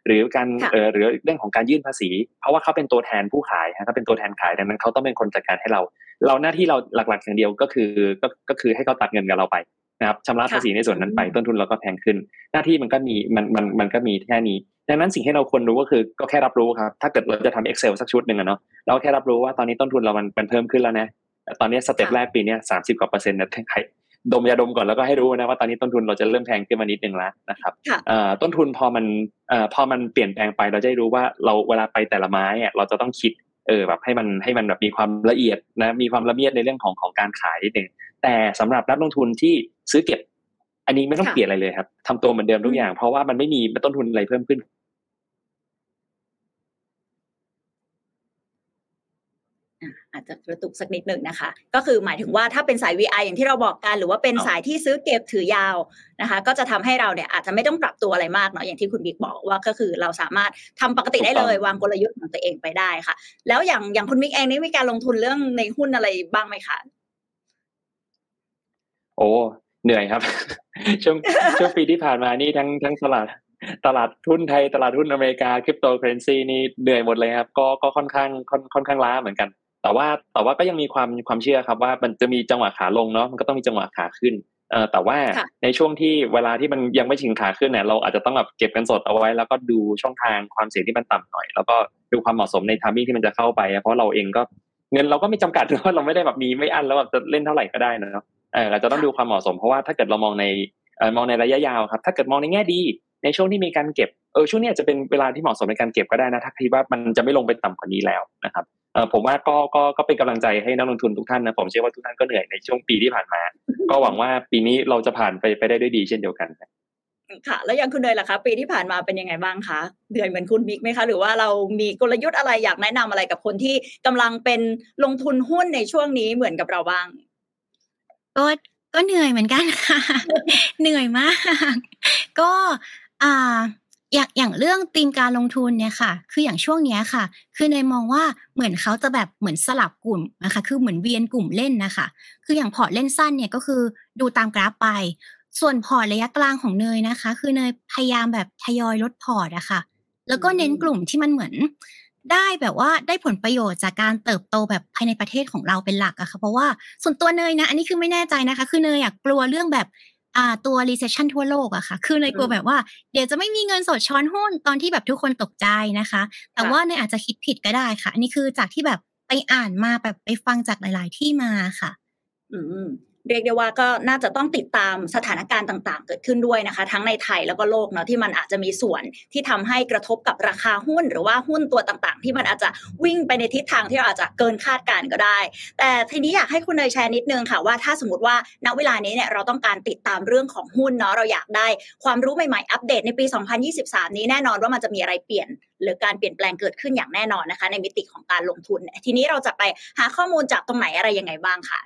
หรือการเออหรือเรื่องของการยื่นภาษี เพราะว่าเขาเป็นตัวแทนผู้ขายเขาเป็นตัวแทนขายดังนั้นเขาต้องเป็นคนจัดการให้เรา เราหน้าที่เราหลักๆอย่างเดียวก็คือก็ก็คือให้เขาตัดเงินกับเราไปนะครับชำระภาษีในส่วนนั้นไปต้นทุนเราก็แพงขึ้น หน้าที่มันก็มีมันมันมันก็มีแค่นี้ ดังนั้นสิ่งที่เราควรรู้ก็คือก็แค่รับรู้ครับ ถ้าเกิดเราจะทำ Excel สักชุดหนึ่งอะเนาะเราแค่รับรู้ว่าตอนนี้ต้นทุนเรามันมันเพิ่มขึ้นแล้วนะตอนนี้สเต็ปแรกปีนี้สามสิบกว่าเปอร์เซ็นต์นะ ดมยาดมก่อนแล้วก็ให้รู้นะว่าตอนนี้ต้นทุนเราจะเริ่มแพงขึ้นมานิดนึงแล้วนะครับต้นทุนพอมันพอมันเปลี่ยนแปลงไปเราจะรู้ว่าเราเวลาไปแต่ละไม้เราจะต้องคิดเออแบบให้มันให้มันแบบมีความละเอียดนะมีความละเมียดในเรื่องของของการขายนิดนึงแต่สำหรับนักลงทุนที่ซื้อเก็บ อันนี้ไม่ต้องเปลี่ยนอะไรเลยครับทำตัวเหมือนเดิมทุกอย่างเพราะว่ามันไม่มีต้นทุนอะไรเพิ่มขึ้นอา จจะกระตุกสักนิดหนึ่งนะคะ ก็คือหมายถึงว่าถ้าเป็นสาย VI อย่างที่เราบอกกัน หรือว่าเป็นสายที่ซื้อเก็บถือยาวนะคะ ก็จะทำให้เราเนี่ยอาจจะไม่ต้องปรับตัวอะไรมากเนาะอย่างที่คุณบิ๊กบอกว่าก็คือเราสามารถทำปกติได้เลยวางกลยุทธ์ของตัวเองไปได้ค่ะ แล้วอย่างอย่างคุณบิ๊กเองนี่มีการลงทุนเรื่องในหุ้นอะไรบ้างไหมคะโอ้เหนื่อยครับ ช่วงช่วงปีที่ผ่านมานี่ทั้งทั้งตลาดตลาดหุ้นไทยตลาดหุ้นอเมริกาคริปโตเคอเรนซีนี่เหนื่อยหมดเลยครับ ก็ก็ค่อนข้างค่อนข้างล้าเหมือนกัน แต่ว่าแต่ว่าก็ยังมีความความเชื่อครับว่ามันจะมีจังหวะขาลงเนาะมันก็ต้องมีจังหวะขาขึ้นเอ่อแต่ว่าในช่วงที่เวลาที่มันยังไม่ถึงขาขึ้นเนี่ยเราอาจจะต้องแบบเก็บกันสดเอาไว้ แล้วก็ดูช่องทางความเสี่ยงที่มันต่ำหน่อย แล้วก็ดูความเหมาะสมในทามมิ่งที่มันจะเข้าไป เพราะเราเองก็เงินเราก็ไม่จำกัดเพราะเราไม่ได้แบบมีไม่อั้นแล้วแบบจะเล่นเท่าไหร่ก็ได้นะเนาะเออเราจะต้องดูความเหมาะสมเพราะว่าถ้าเกิดเรามองในเอ่อมองในระยะยาวครับ ถ้าเกิดมองในแง่ดี ในช่วงที่มีการเก็บเออช่วงนี้จะเป็นเวลาที่เหมาะสมในการเก็บก็ได้นะถ้าคิดว่ามันจะไม่ลงไปต่ำกว่านี้แล้วนะครับผมว่าก็ก็ก็เป็นกำลังใจให้นักลงทุนทุกท่านนะผมเชื่อว่าทุกท่านก็เหนื่อยในช่วงปีที่ผ่านมา ก็หวังว่าปีนี้เราจะผ่านไปไปได้ด้วยดีเช่นเดียวกันค่ะ แล้วอย่างคุณเนยล่ะคะ ปีที่ผ่านมาเป็นยังไงบ้างคะเหนื่อยเหมือนคุณมิกไหมคะ หรือว่าเรามีกลยุทธ์อะไรอยากแนะนำอะไรกับคนที่กำลังเป็นลงทุนหุ้นในช่วงนี้เหมือนกับเราบ้างก็ก็เหนื่อยเหมือนกันค่ะ เหนื่อยมาก ก็ อ่า อย่างอย่างเรื่องธีมการลงทุนเนี่ยค่ะ คืออย่างช่วงเนี้ยค่ะ คือในมองว่าเหมือนเขาจะแบบเหมือนสลับกลุ่มนะคะ คือเหมือนเวียนกลุ่มเล่นนะคะ คืออย่างพอร์ตเล่นสั้นเนี่ยก็คือดูตามกราฟไป ส่วนพอร์ตระยะกลางของเนยนะคะ คือเนยพยายามแบบทยอยลดพอร์ตอะค่ะ แล้วก็เน้นกลุ่มที่มันเหมือนได้แบบว่าได้ผลประโยชน์จากการเติบโตแบบภายในประเทศของเราเป็นหลักอะค่ะเพราะว่าส่วนตัวเนยนะ อันนี้คือไม่แน่ใจนะคะ คือเนยยังกลัวเรื่องแบบ อ่าตัว recession ทั่วโลกอะค่ะ คือเนยกลัวแบบว่า เดี๋ยวจะไม่มีเงินสดช้อนหุ้นตอนที่แบบทุกคนตกใจนะคะ แต่ว่าเนยอาจจะคิดผิดก็ได้ค่ะ อันนี้คือจากที่แบบไปอ่านมาแบบไปฟังจากหลาย ๆ ที่มาค่ะ อืม เรียกได้ว่าก็น่าจะต้องติดตามสถานการณ์ต่างๆ เกิดขึ้นด้วยนะคะ ทั้งในไทยแล้วก็โลกเนาะที่มันอาจจะมีส่วนที่ทำให้กระทบกับราคาหุ้น หรือว่าหุ้นตัวต่างๆ ที่มันอาจจะวิ่งไปในทิศทางที่เราอาจจะเกินคาดการณ์ก็ได้ แต่ทีนี้อยากให้คุณเนยแชร์นิดนึงค่ะว่าถ้าสมมติว่าณเวลานี้เนี่ยเราต้องการติดตามเรื่องของหุ้นเนาะเราอยากได้ความรู้ใหม่ๆอัปเดตในปี 2023 นี้แน่นอนว่ามันจะมีอะไรเปลี่ยน หรือการเปลี่ยนแปลงเกิดขึ้นอย่างแน่นอนนะคะ ในมิติของการลงทุน ทีนี้เราจะไปหาข้อมูลจากตรงไหนอะไรยังไงบ้างค่ะ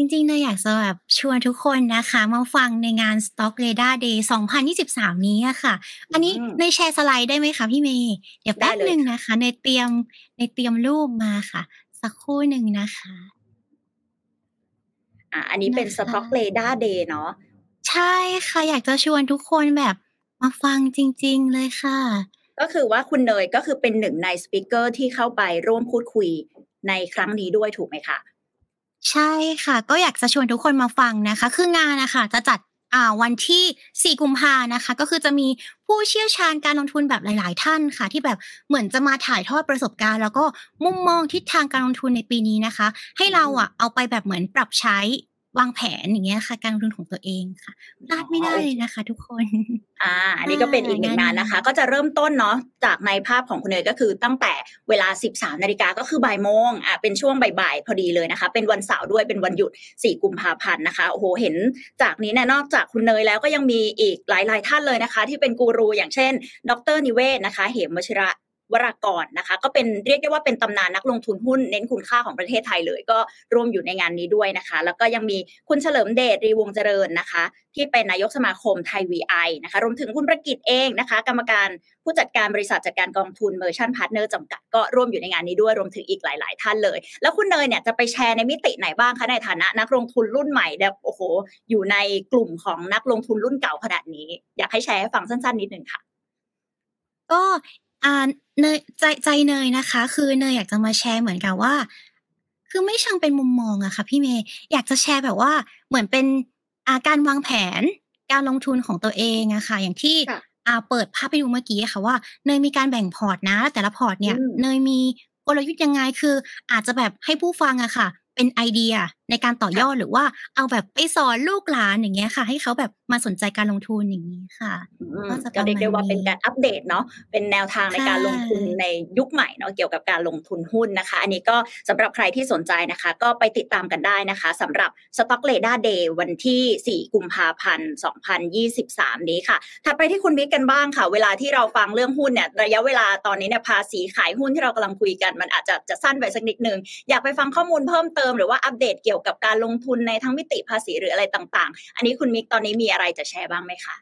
จริงๆเนยอยากจะแบบชวนทุกคนนะคะ มาฟังในงาน Stock Radar Day 2023 นี้อะค่ะ อันนี้อืมในแชร์สไลด์ได้ไหมคะพี่เมย์เดี๋ยวแป๊บได้เลยหนึ่งนะคะในเตรียมในเตรียมรูปมาค่ะ สักครู่หนึ่งนะคะอะอันนี้เป็นนะคะ Stock Radar Day เนาะใช่ค่ะอยากจะชวนทุกคนแบบมาฟังจริง ๆ เลยค่ะ ก็คือว่าคุณเนยก็คือเป็นหนึ่งในสปิเกอร์ที่เข้าไปร่วมพูดคุยในครั้งนี้ด้วยถูกไหมคะ ใช่ค่ะ ก็อยากจะชวนทุกคนมาฟังนะคะ คืองานนะคะจะจัดอ่าวันที่ 4 กุมภานะคะ ก็คือจะมีผู้เชี่ยวชาญการลงทุนแบบหลาย ๆ ท่านค่ะ ที่แบบเหมือนจะมาถ่ายทอดประสบการณ์ แล้วก็มุมมองทิศทางการลงทุนในปีนี้นะคะ ให้เราอะเอาไปแบบเหมือนปรับใช้ วางแผนอย่างเงี้ยค่ะ การลงทุนของตัวเองค่ะพลาดไม่ได้เลยนะคะ ทุกคน อ่า อันนี้ก็เป็นอีกหนึ่งงานนะคะ ก็จะเริ่มต้นเนาะจากในภาพของคุณเนยก็คือตั้งแต่เวลา 13นาฬิกาก็คือบ่ายโมงอ่าเป็นช่วงบ่ายๆพอดีเลยนะคะ เป็นวันเสาร์ด้วยเป็นวันหยุด 4 กุมภาพันธ์นะคะโอ้โหเห็นจากนี้เนี่ยนอกจากคุณเนยแล้วก็ยังมีอีกหลายๆท่านเลยนะคะ ที่เป็นกูรูอย่างเช่น ดรนิเวศนะคะ เหมวชิระ วรากรนะคะ ก็เป็นเรียกได้ว่าเป็นตำนานนักลงทุนหุ้นเน้นคุณค่าของประเทศไทยเลย ก็ร่วมอยู่ในงานนี้ด้วยนะคะ แล้วก็ยังมีคุณเฉลิมเดชลีวงศ์เจริญนะคะ ที่เป็นนายกสมาคมไทย VI นะคะ รวมถึงคุณประกิตเองนะคะ กรรมการผู้จัดการบริษัทจัดการกองทุน Merchant Partners จำกัดก็ร่วมอยู่ในงานนี้ด้วยรวมถึงอีกหลาย ๆ ท่านเลย แล้วคุณเนยเนี่ยจะไปแชร์ในมิติไหนบ้างคะในฐานะนักลงทุนรุ่นใหม่แบบโอ้โห อยู่ในกลุ่มของนักลงทุนรุ่นเก่าขนาดนี้ อยากให้แชร์ให้ฟังสั้น ๆ นิดนึงค่ะก็ อ่า เนย ใจ ใจเนยนะคะ คือเนยอยากจะมาแชร์เหมือนกับว่า คือไม่เชิงเป็นมุมมองอะค่ะพี่เมย์ อยากจะแชร์แบบว่า เหมือนเป็นอาการวางแผน การลงทุนของตัวเองอะค่ะ อย่างที่ ค่ะอาเปิดภาพไปดูเมื่อกี้อะค่ะว่า เนยมีการแบ่งพอร์ตนะ แต่ละพอร์ตเนี่ยอืมเนยมีกลยุทธ์ยังไง คืออาจจะแบบให้ผู้ฟังอะค่ะ เป็นไอเดีย ในการต่อยอดหรือว่าเอาแบบไปสอนลูกหลานอย่างเงี้ยค่ะ ให้เขาแบบมาสนใจการลงทุนอย่างนี้ค่ะอืมก็จะประมาณก็เรียกได้ว่าเป็นการอัปเดตเนาะเป็นแนวทางในการค่ะลงทุนในยุคใหม่เนาะเกี่ยวกับการลงทุนหุ้นนะคะ อันนี้ก็สำหรับใครที่สนใจนะคะ ก็ไปติดตามกันได้นะคะสำหรับ Stock r a d a r Day วันที่ 4 กุมภาพันธ์ 2023 นี้ค่ะถัดไปที่คุณบิ๊กกันบ้างค่ะ เวลาที่เราฟังเรื่องหุ้นเนี่ยระยะเวลาตอนนี้เนี่ยภาษีขายหุ้นที่เรากำลังคุยกันมันอาจจะจะสั้นไปสักนิดนึงอยากไปฟังข้อมูลเพิ่มเติมหรือว่าอัปเดตเกี่ยวกับการลงทุนในทั้งมิติภาษีหรืออะไรต่างๆ อันนี้คุณมิกตอนนี้มีอะไรจะแชร์บ้างไหมคะ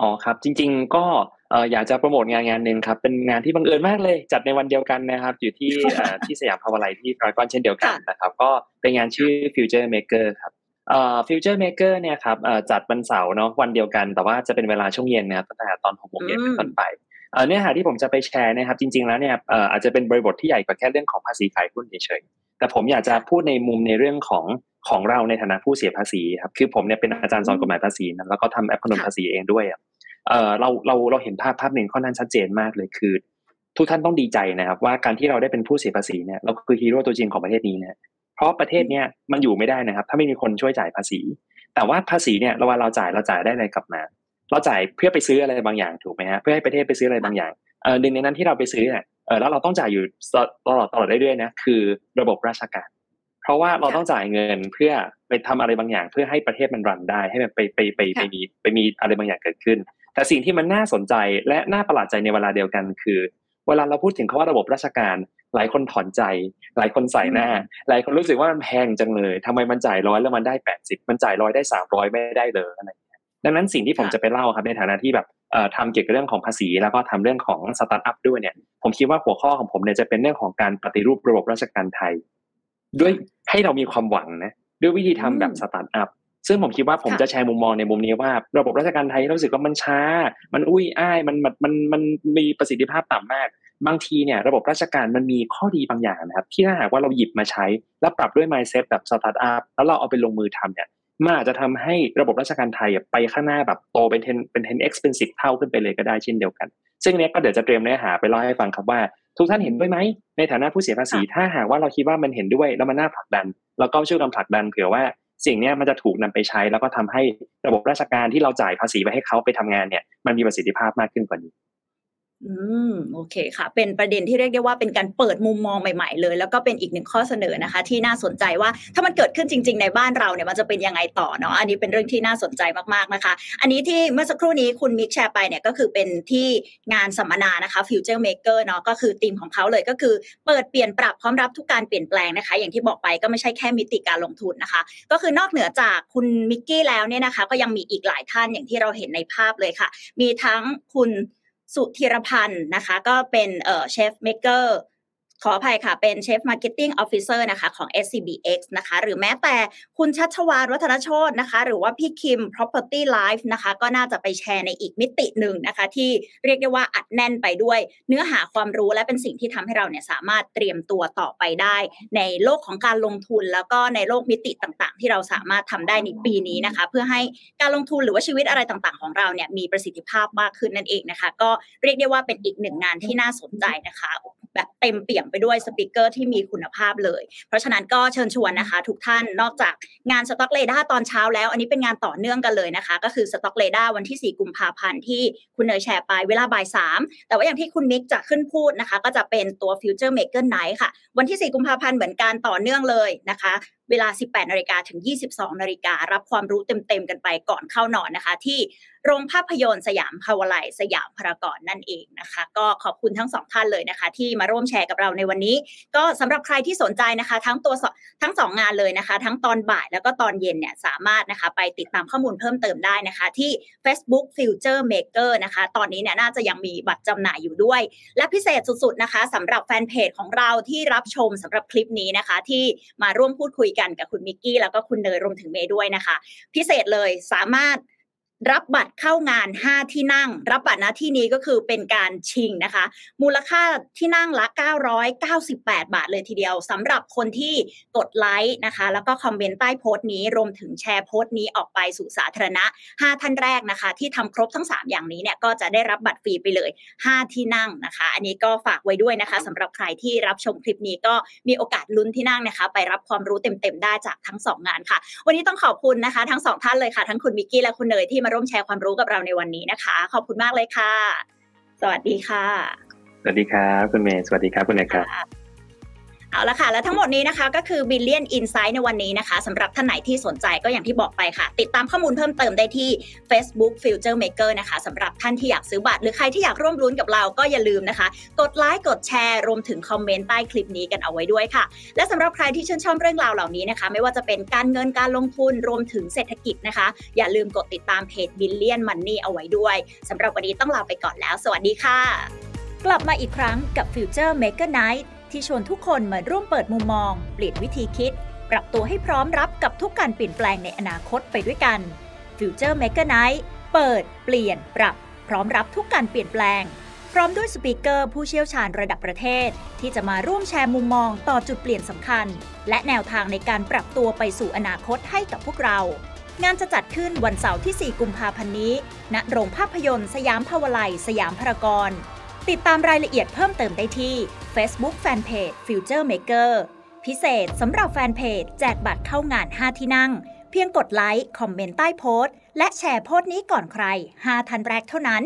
อ๋อครับ จริง ๆ ก็เอ่ออยากจะโปรโมทงานงานหนึ่งครับ เป็นงานที่บังเอิญมากเลย จัดในวันเดียวกันนะครับ อยู่ที่เอ่อที่สยามพาวาไลที่พารากอนเช่นเดียวกันค่ะนะครับ ก็เป็นงานชื่อ Future Maker ครับเอ่อ Future Maker เนี่ยครับเอ่อจัดวันเสาร์เนาะวันเดียวกัน แต่ว่าจะเป็นเวลาช่วงเย็นนะครับตั้งแต่ตอนหกโมงเย็นเป็นต้นไป เนื้อหาที่ผมจะไปแชร์นะครับ จริง ๆแล้วเนี่ยอาจจะเป็นบริบทที่ใหญ่กว่าแค่เรื่องของภาษีขายหุ้นเฉยๆแต่ผมอยากจะพูดในมุมในเรื่องของของเราในฐานะผู้เสียภาษีครับคือผมเนี่ยเป็นอาจารย์สอนกฎหมายภาษีนะแล้วก็ทำแอปคำนวณภาษีเองด้วยเราเราเราเห็นภาพภาพหนึ่งค่อนข้างชัดเจนมากเลยคือ ทุกท่านต้องดีใจนะครับ ว่าการที่เราได้เป็นผู้เสียภาษีเนี่ยเราคือฮีโร่ตัวจริงของประเทศนี้นะเพราะประเทศเนี้ยมันอยู่ไม่ได้นะครับ ถ้าไม่มีคนช่วยจ่ายภาษี แต่ว่าภาษีเนี่ยเว่าเราจ่ายเราจ่ายได้อะไรกลับมา เราจ่ายเพื่อไปซื้ออะไรบางอย่างถูกไหมฮะเพื่อให้ประเทศไปซื้ออะไรบางอย่างเออหนึ่งในนั้นที่เราไปซื้อเนี่ยเออแล้วเราต้องจ่ายอยู่ตลอดตลอดเรื่อยๆนะคือระบบราชการ เพราะว่าเราต้องจ่ายเงินเพื่อไปทำอะไรบางอย่าง เพื่อให้ประเทศมันรันได้ให้มันไปไปไปไปมีไปมีอะไรบางอย่างเกิดขึ้น แต่สิ่งที่มันน่าสนใจและน่าประหลาดใจในเวลาเดียวกันคือ เวลาเราพูดถึงคำว่าระบบราชการ หลายคนถอนใจ หลายคนใส่หน้า หลายคนรู้สึกว่ามันแพงจังเลยทำไมมันจ่ายร้อยแล้วมันได้แปดสิบมันจ่ายร้อยได้สามร้อยไม่ได้เลยอะไรอย่างเงี้ย ดังนั้นสิ่งที่ผมจะไปเล่าครับในฐานะที่แบบเอ่อทำเกี่ยวกับเรื่องของภาษี แล้วก็ทำเรื่องของสตาร์ทอัพด้วยเนี่ย ผมคิดว่าหัวข้อของผมเนี่ยจะเป็นเรื่องของการปฏิรูประบบราชการไทย ด้วยให้เรามีความหวังนะด้วยวิธีทำแบบสตาร์ทอัพซึ่งผมคิดว่าผมค่ะจะแชร์มุมมองในมุมนี้ว่า ระบบราชการไทยรู้สึกว่ามันช้า มันอุ้ยอ้ายมันมันมันมันมีประสิทธิภาพต่ำมาก บางทีเนี่ยระบบราชการมันมีข้อดีบางอย่างนะครับ ที่ถ้าหากว่าเราหยิบมาใช้ แล้วปรับด้วย mindset แบบสตาร์ทอัพแล้วเราเอาไปลงมือทำเนี่ย มันอาจจะทำให้ระบบราชการไทยอะไปข้างหน้าแบบโตเป็น10เป็น 10x เป็น10เท่าขึ้นไปเลยก็ได้เช่นเดียวกัน ซึ่งเนี้ยก็เดี๋ยวจะเตรียมเนื้อหาไปเล่าให้ฟังครับว่า ทุกท่านเห็นด้วยไหม ในฐานะผู้เสียภาษี ถ้าหากว่าเราคิดว่ามันเห็นด้วยแล้วมันน่าผลักดันเราก็ช่วยกันผลักดันเผื่อว่าสิ่งนี้มันจะถูกนำไปใช้แล้วก็ทำให้ระบบราชการที่เราจ่ายภาษีไปให้เขาไปทำงานเนี่ยมันมีประสิทธิภาพมากขึ้นกว่านี้ อืมโอเคค่ะ เป็นประเด็นที่เรียกได้ว่าเป็นการเปิดมุมมองใหม่ๆเลย แล้วก็เป็นอีกหนึ่งข้อเสนอนะคะ ที่น่าสนใจว่าถ้ามันเกิดขึ้นจริง ๆ ในบ้านเราเนี่ยมันจะเป็นยังไงต่อเนาะอันนี้เป็นเรื่องที่น่าสนใจมากๆนะคะ อันนี้ที่เมื่อสักครู่นี้คุณมิกแชร์ไปเนี่ยก็คือเป็นที่งานสัมมนานะคะ Future Maker เนาะก็คือธีมของเขาเลยก็คือ เปิดเปลี่ยนปรับพร้อมรับทุกการเปลี่ยนแปลงนะคะ อย่างที่บอกไปก็ไม่ใช่แค่มิติการลงทุนนะคะ ก็คือนอกเหนือจากคุณมิกกี้แล้วเนี่ยนะคะ ก็ยังมีอีกหลายท่านอย่างที่เราเห็นในภาพเลยค่ะ มีทั้งคุณ สุธีรพันธ์นะคะ ก็เป็น Chief Maker ขออภัยค่ะเป็น Chief Marketing Officer นะคะของ SCBX นะคะหรือแม้แต่คุณชัชวานวัฒนโชตนะคะ หรือว่าพี่คิม Property Life นะคะ ก็น่าจะไปแชร์ในอีกมิติหนึ่งนะคะ ที่เรียกได้ว่าอัดแน่นไปด้วย เนื้อหาความรู้และเป็นสิ่งที่ทำให้เราเนี่ยสามารถเตรียมตัวต่อไปได้ ในโลกของการลงทุนแล้วก็ในโลกมิติต่างๆ ที่เราสามารถทำได้ในปีนี้นะคะ เพื่อให้การลงทุนหรือว่าชีวิตอะไรต่างๆ ของเราเนี่ยมีประสิทธิภาพมากขึ้นนั่นเองนะคะ ก็เรียกได้ว่าเป็นอีกหนึ่งงานที่น่าสนใจนะคะ แบบเต็มเปี่ยมไปด้วยสปิเกอร์ที่มีคุณภาพเลย เพราะฉะนั้นก็เชิญชวนนะคะ ทุกท่านนอกจากงาน Stock Radar ตอนเช้าแล้ว อันนี้เป็นงานต่อเนื่องกันเลยนะคะ ก็คือ Stock Radar วันที่ 4 กุมภาพันธ์ที่คุณเนยแชร์ไปเวลาบ่ายสามแต่ว่าอย่างที่คุณมิกจะขึ้นพูดนะคะ ก็จะเป็นตัว Future Maker Night ค่ะ วันที่ 4 กุมภาพันธ์เหมือนกันต่อเนื่องเลยนะคะ เวลา 18นาฬิกาถึง 22นาฬิการับความรู้เต็มๆกันไปก่อนเข้านอนนะคะ ที่โรงภาพยนตร์สยามภาวลัยสยามพารากอนนั่นเองนะคะ ก็ขอบคุณทั้งสองท่านเลยนะคะ ที่มาร่วมแชร์กับเราในวันนี้ ก็สำหรับใครที่สนใจนะคะ ทั้งตัวทั้งสองงานเลยนะคะ ทั้งตอนบ่ายแล้วก็ตอนเย็นเนี่ยสามารถนะคะ ไปติดตามข้อมูลเพิ่มเติมได้นะคะ ที่ Facebook Future Maker นะคะ ตอนนี้เนี่ยน่าจะยังมีบัตรจำหน่ายอยู่ด้วย และพิเศษสุดๆนะคะสำหรับแฟนเพจของเราที่รับชมสำหรับคลิปนี้นะคะ ที่มาร่วมพูดคุยกันกับคุณมิกกี้แล้วก็คุณเนยรวมถึงเมย์ด้วยนะคะ พิเศษเลยสามารถ รับบัตรเข้างาน 5 ที่นั่ง รับบัตรน้าที่นี้ก็คือเป็นการชิงนะคะ มูลค่าที่นั่งละ 998 บาทเลยทีเดียวสำหรับคนที่กดไลค์นะคะ แล้วก็คอมเมนต์ใต้โพสต์นี้รวมถึงแชร์โพสต์นี้ออกไปสู่สาธารณะ 5 ท่านแรกนะคะ ที่ทำครบทั้ง 3 อย่างนี้เนี่ยก็จะได้รับบัตรฟรีไปเลย 5 ที่นั่งนะคะ อันนี้ก็ฝากไว้ด้วยนะคะสำหรับใครที่รับชมคลิปนี้ก็มีโอกาสลุ้นที่นั่งนะคะ ไปรับความรู้เต็มๆได้จากทั้ง 2 งานค่ะ วันนี้ต้องขอบคุณนะคะ ทั้ง 2 ท่านเลยค่ะ ทั้งคุณมิกกี้และคุณเนยที่มาร่วมแชร์ความรู้กับเราในวันนี้นะคะ ขอบคุณมากเลยค่ะ สวัสดีค่ะ สวัสดีครับคุณเมย์ สวัสดีครับคุณเนยครับ เอาละค่ะ และทั้งหมดนี้นะคะก็คือ Billion Insight ในวันนี้นะคะสำหรับท่านไหนที่สนใจก็อย่างที่บอกไปค่ะ ติดตามข้อมูลเพิ่มเติมได้ที่ Facebook Future Maker นะคะสำหรับท่านที่อยากซื้อบัตรหรือใครที่อยากร่วมรุ้นกับเราก็อย่าลืมนะคะ กดไลค์กดแชร์รวมถึงคอมเมนต์ใต้คลิปนี้กันเอาไว้ด้วยค่ะ และสำหรับใครที่ชื่นชอบเรื่องราวเหล่านี้นะคะ ไม่ว่าจะเป็นการเงินการลงทุนรวมถึงเศรษฐกิจนะคะ อย่าลืมกดติดตามเพจ Billion Money เอาไว้ด้วยสำหรับวันนี้ต้องลาไปก่อนแล้ว สวัสดีค่ะ กลับมาอีกครั้งกับ Future Maker Night ที่ชวนทุกคนมาร่วมเปิดมุมมอง เปลี่ยนวิธีคิด ปรับตัวให้พร้อมรับกับทุกการเปลี่ยนแปลงในอนาคตไปด้วยกัน Future Maker Night เปิด เปลี่ยน ปรับ พร้อมรับทุกการเปลี่ยนแปลง พร้อมด้วยสปีกเกอร์ผู้เชี่ยวชาญระดับประเทศ ที่จะมาร่วมแชร์มุมมองต่อจุดเปลี่ยนสำคัญ และแนวทางในการปรับตัวไปสู่อนาคตให้กับพวกเรา งานจะจัดขึ้นวันเสาร์ที่ 4 กุมภาพันธ์นี้ ณ โรงภาพยนตร์ สยามพาวไลสยามพารากอน ติดตามรายละเอียดเพิ่มเติมได้ที่ Facebook Fanpage Future Maker พิเศษสำหรับแฟนเพจแจกบัตรเข้างาน 5 ที่นั่ง เพียงกดไลค์ คอมเมนต์ใต้โพสต์ และแชร์โพสต์นี้ก่อนใคร 5 ทันแรกเท่านั้น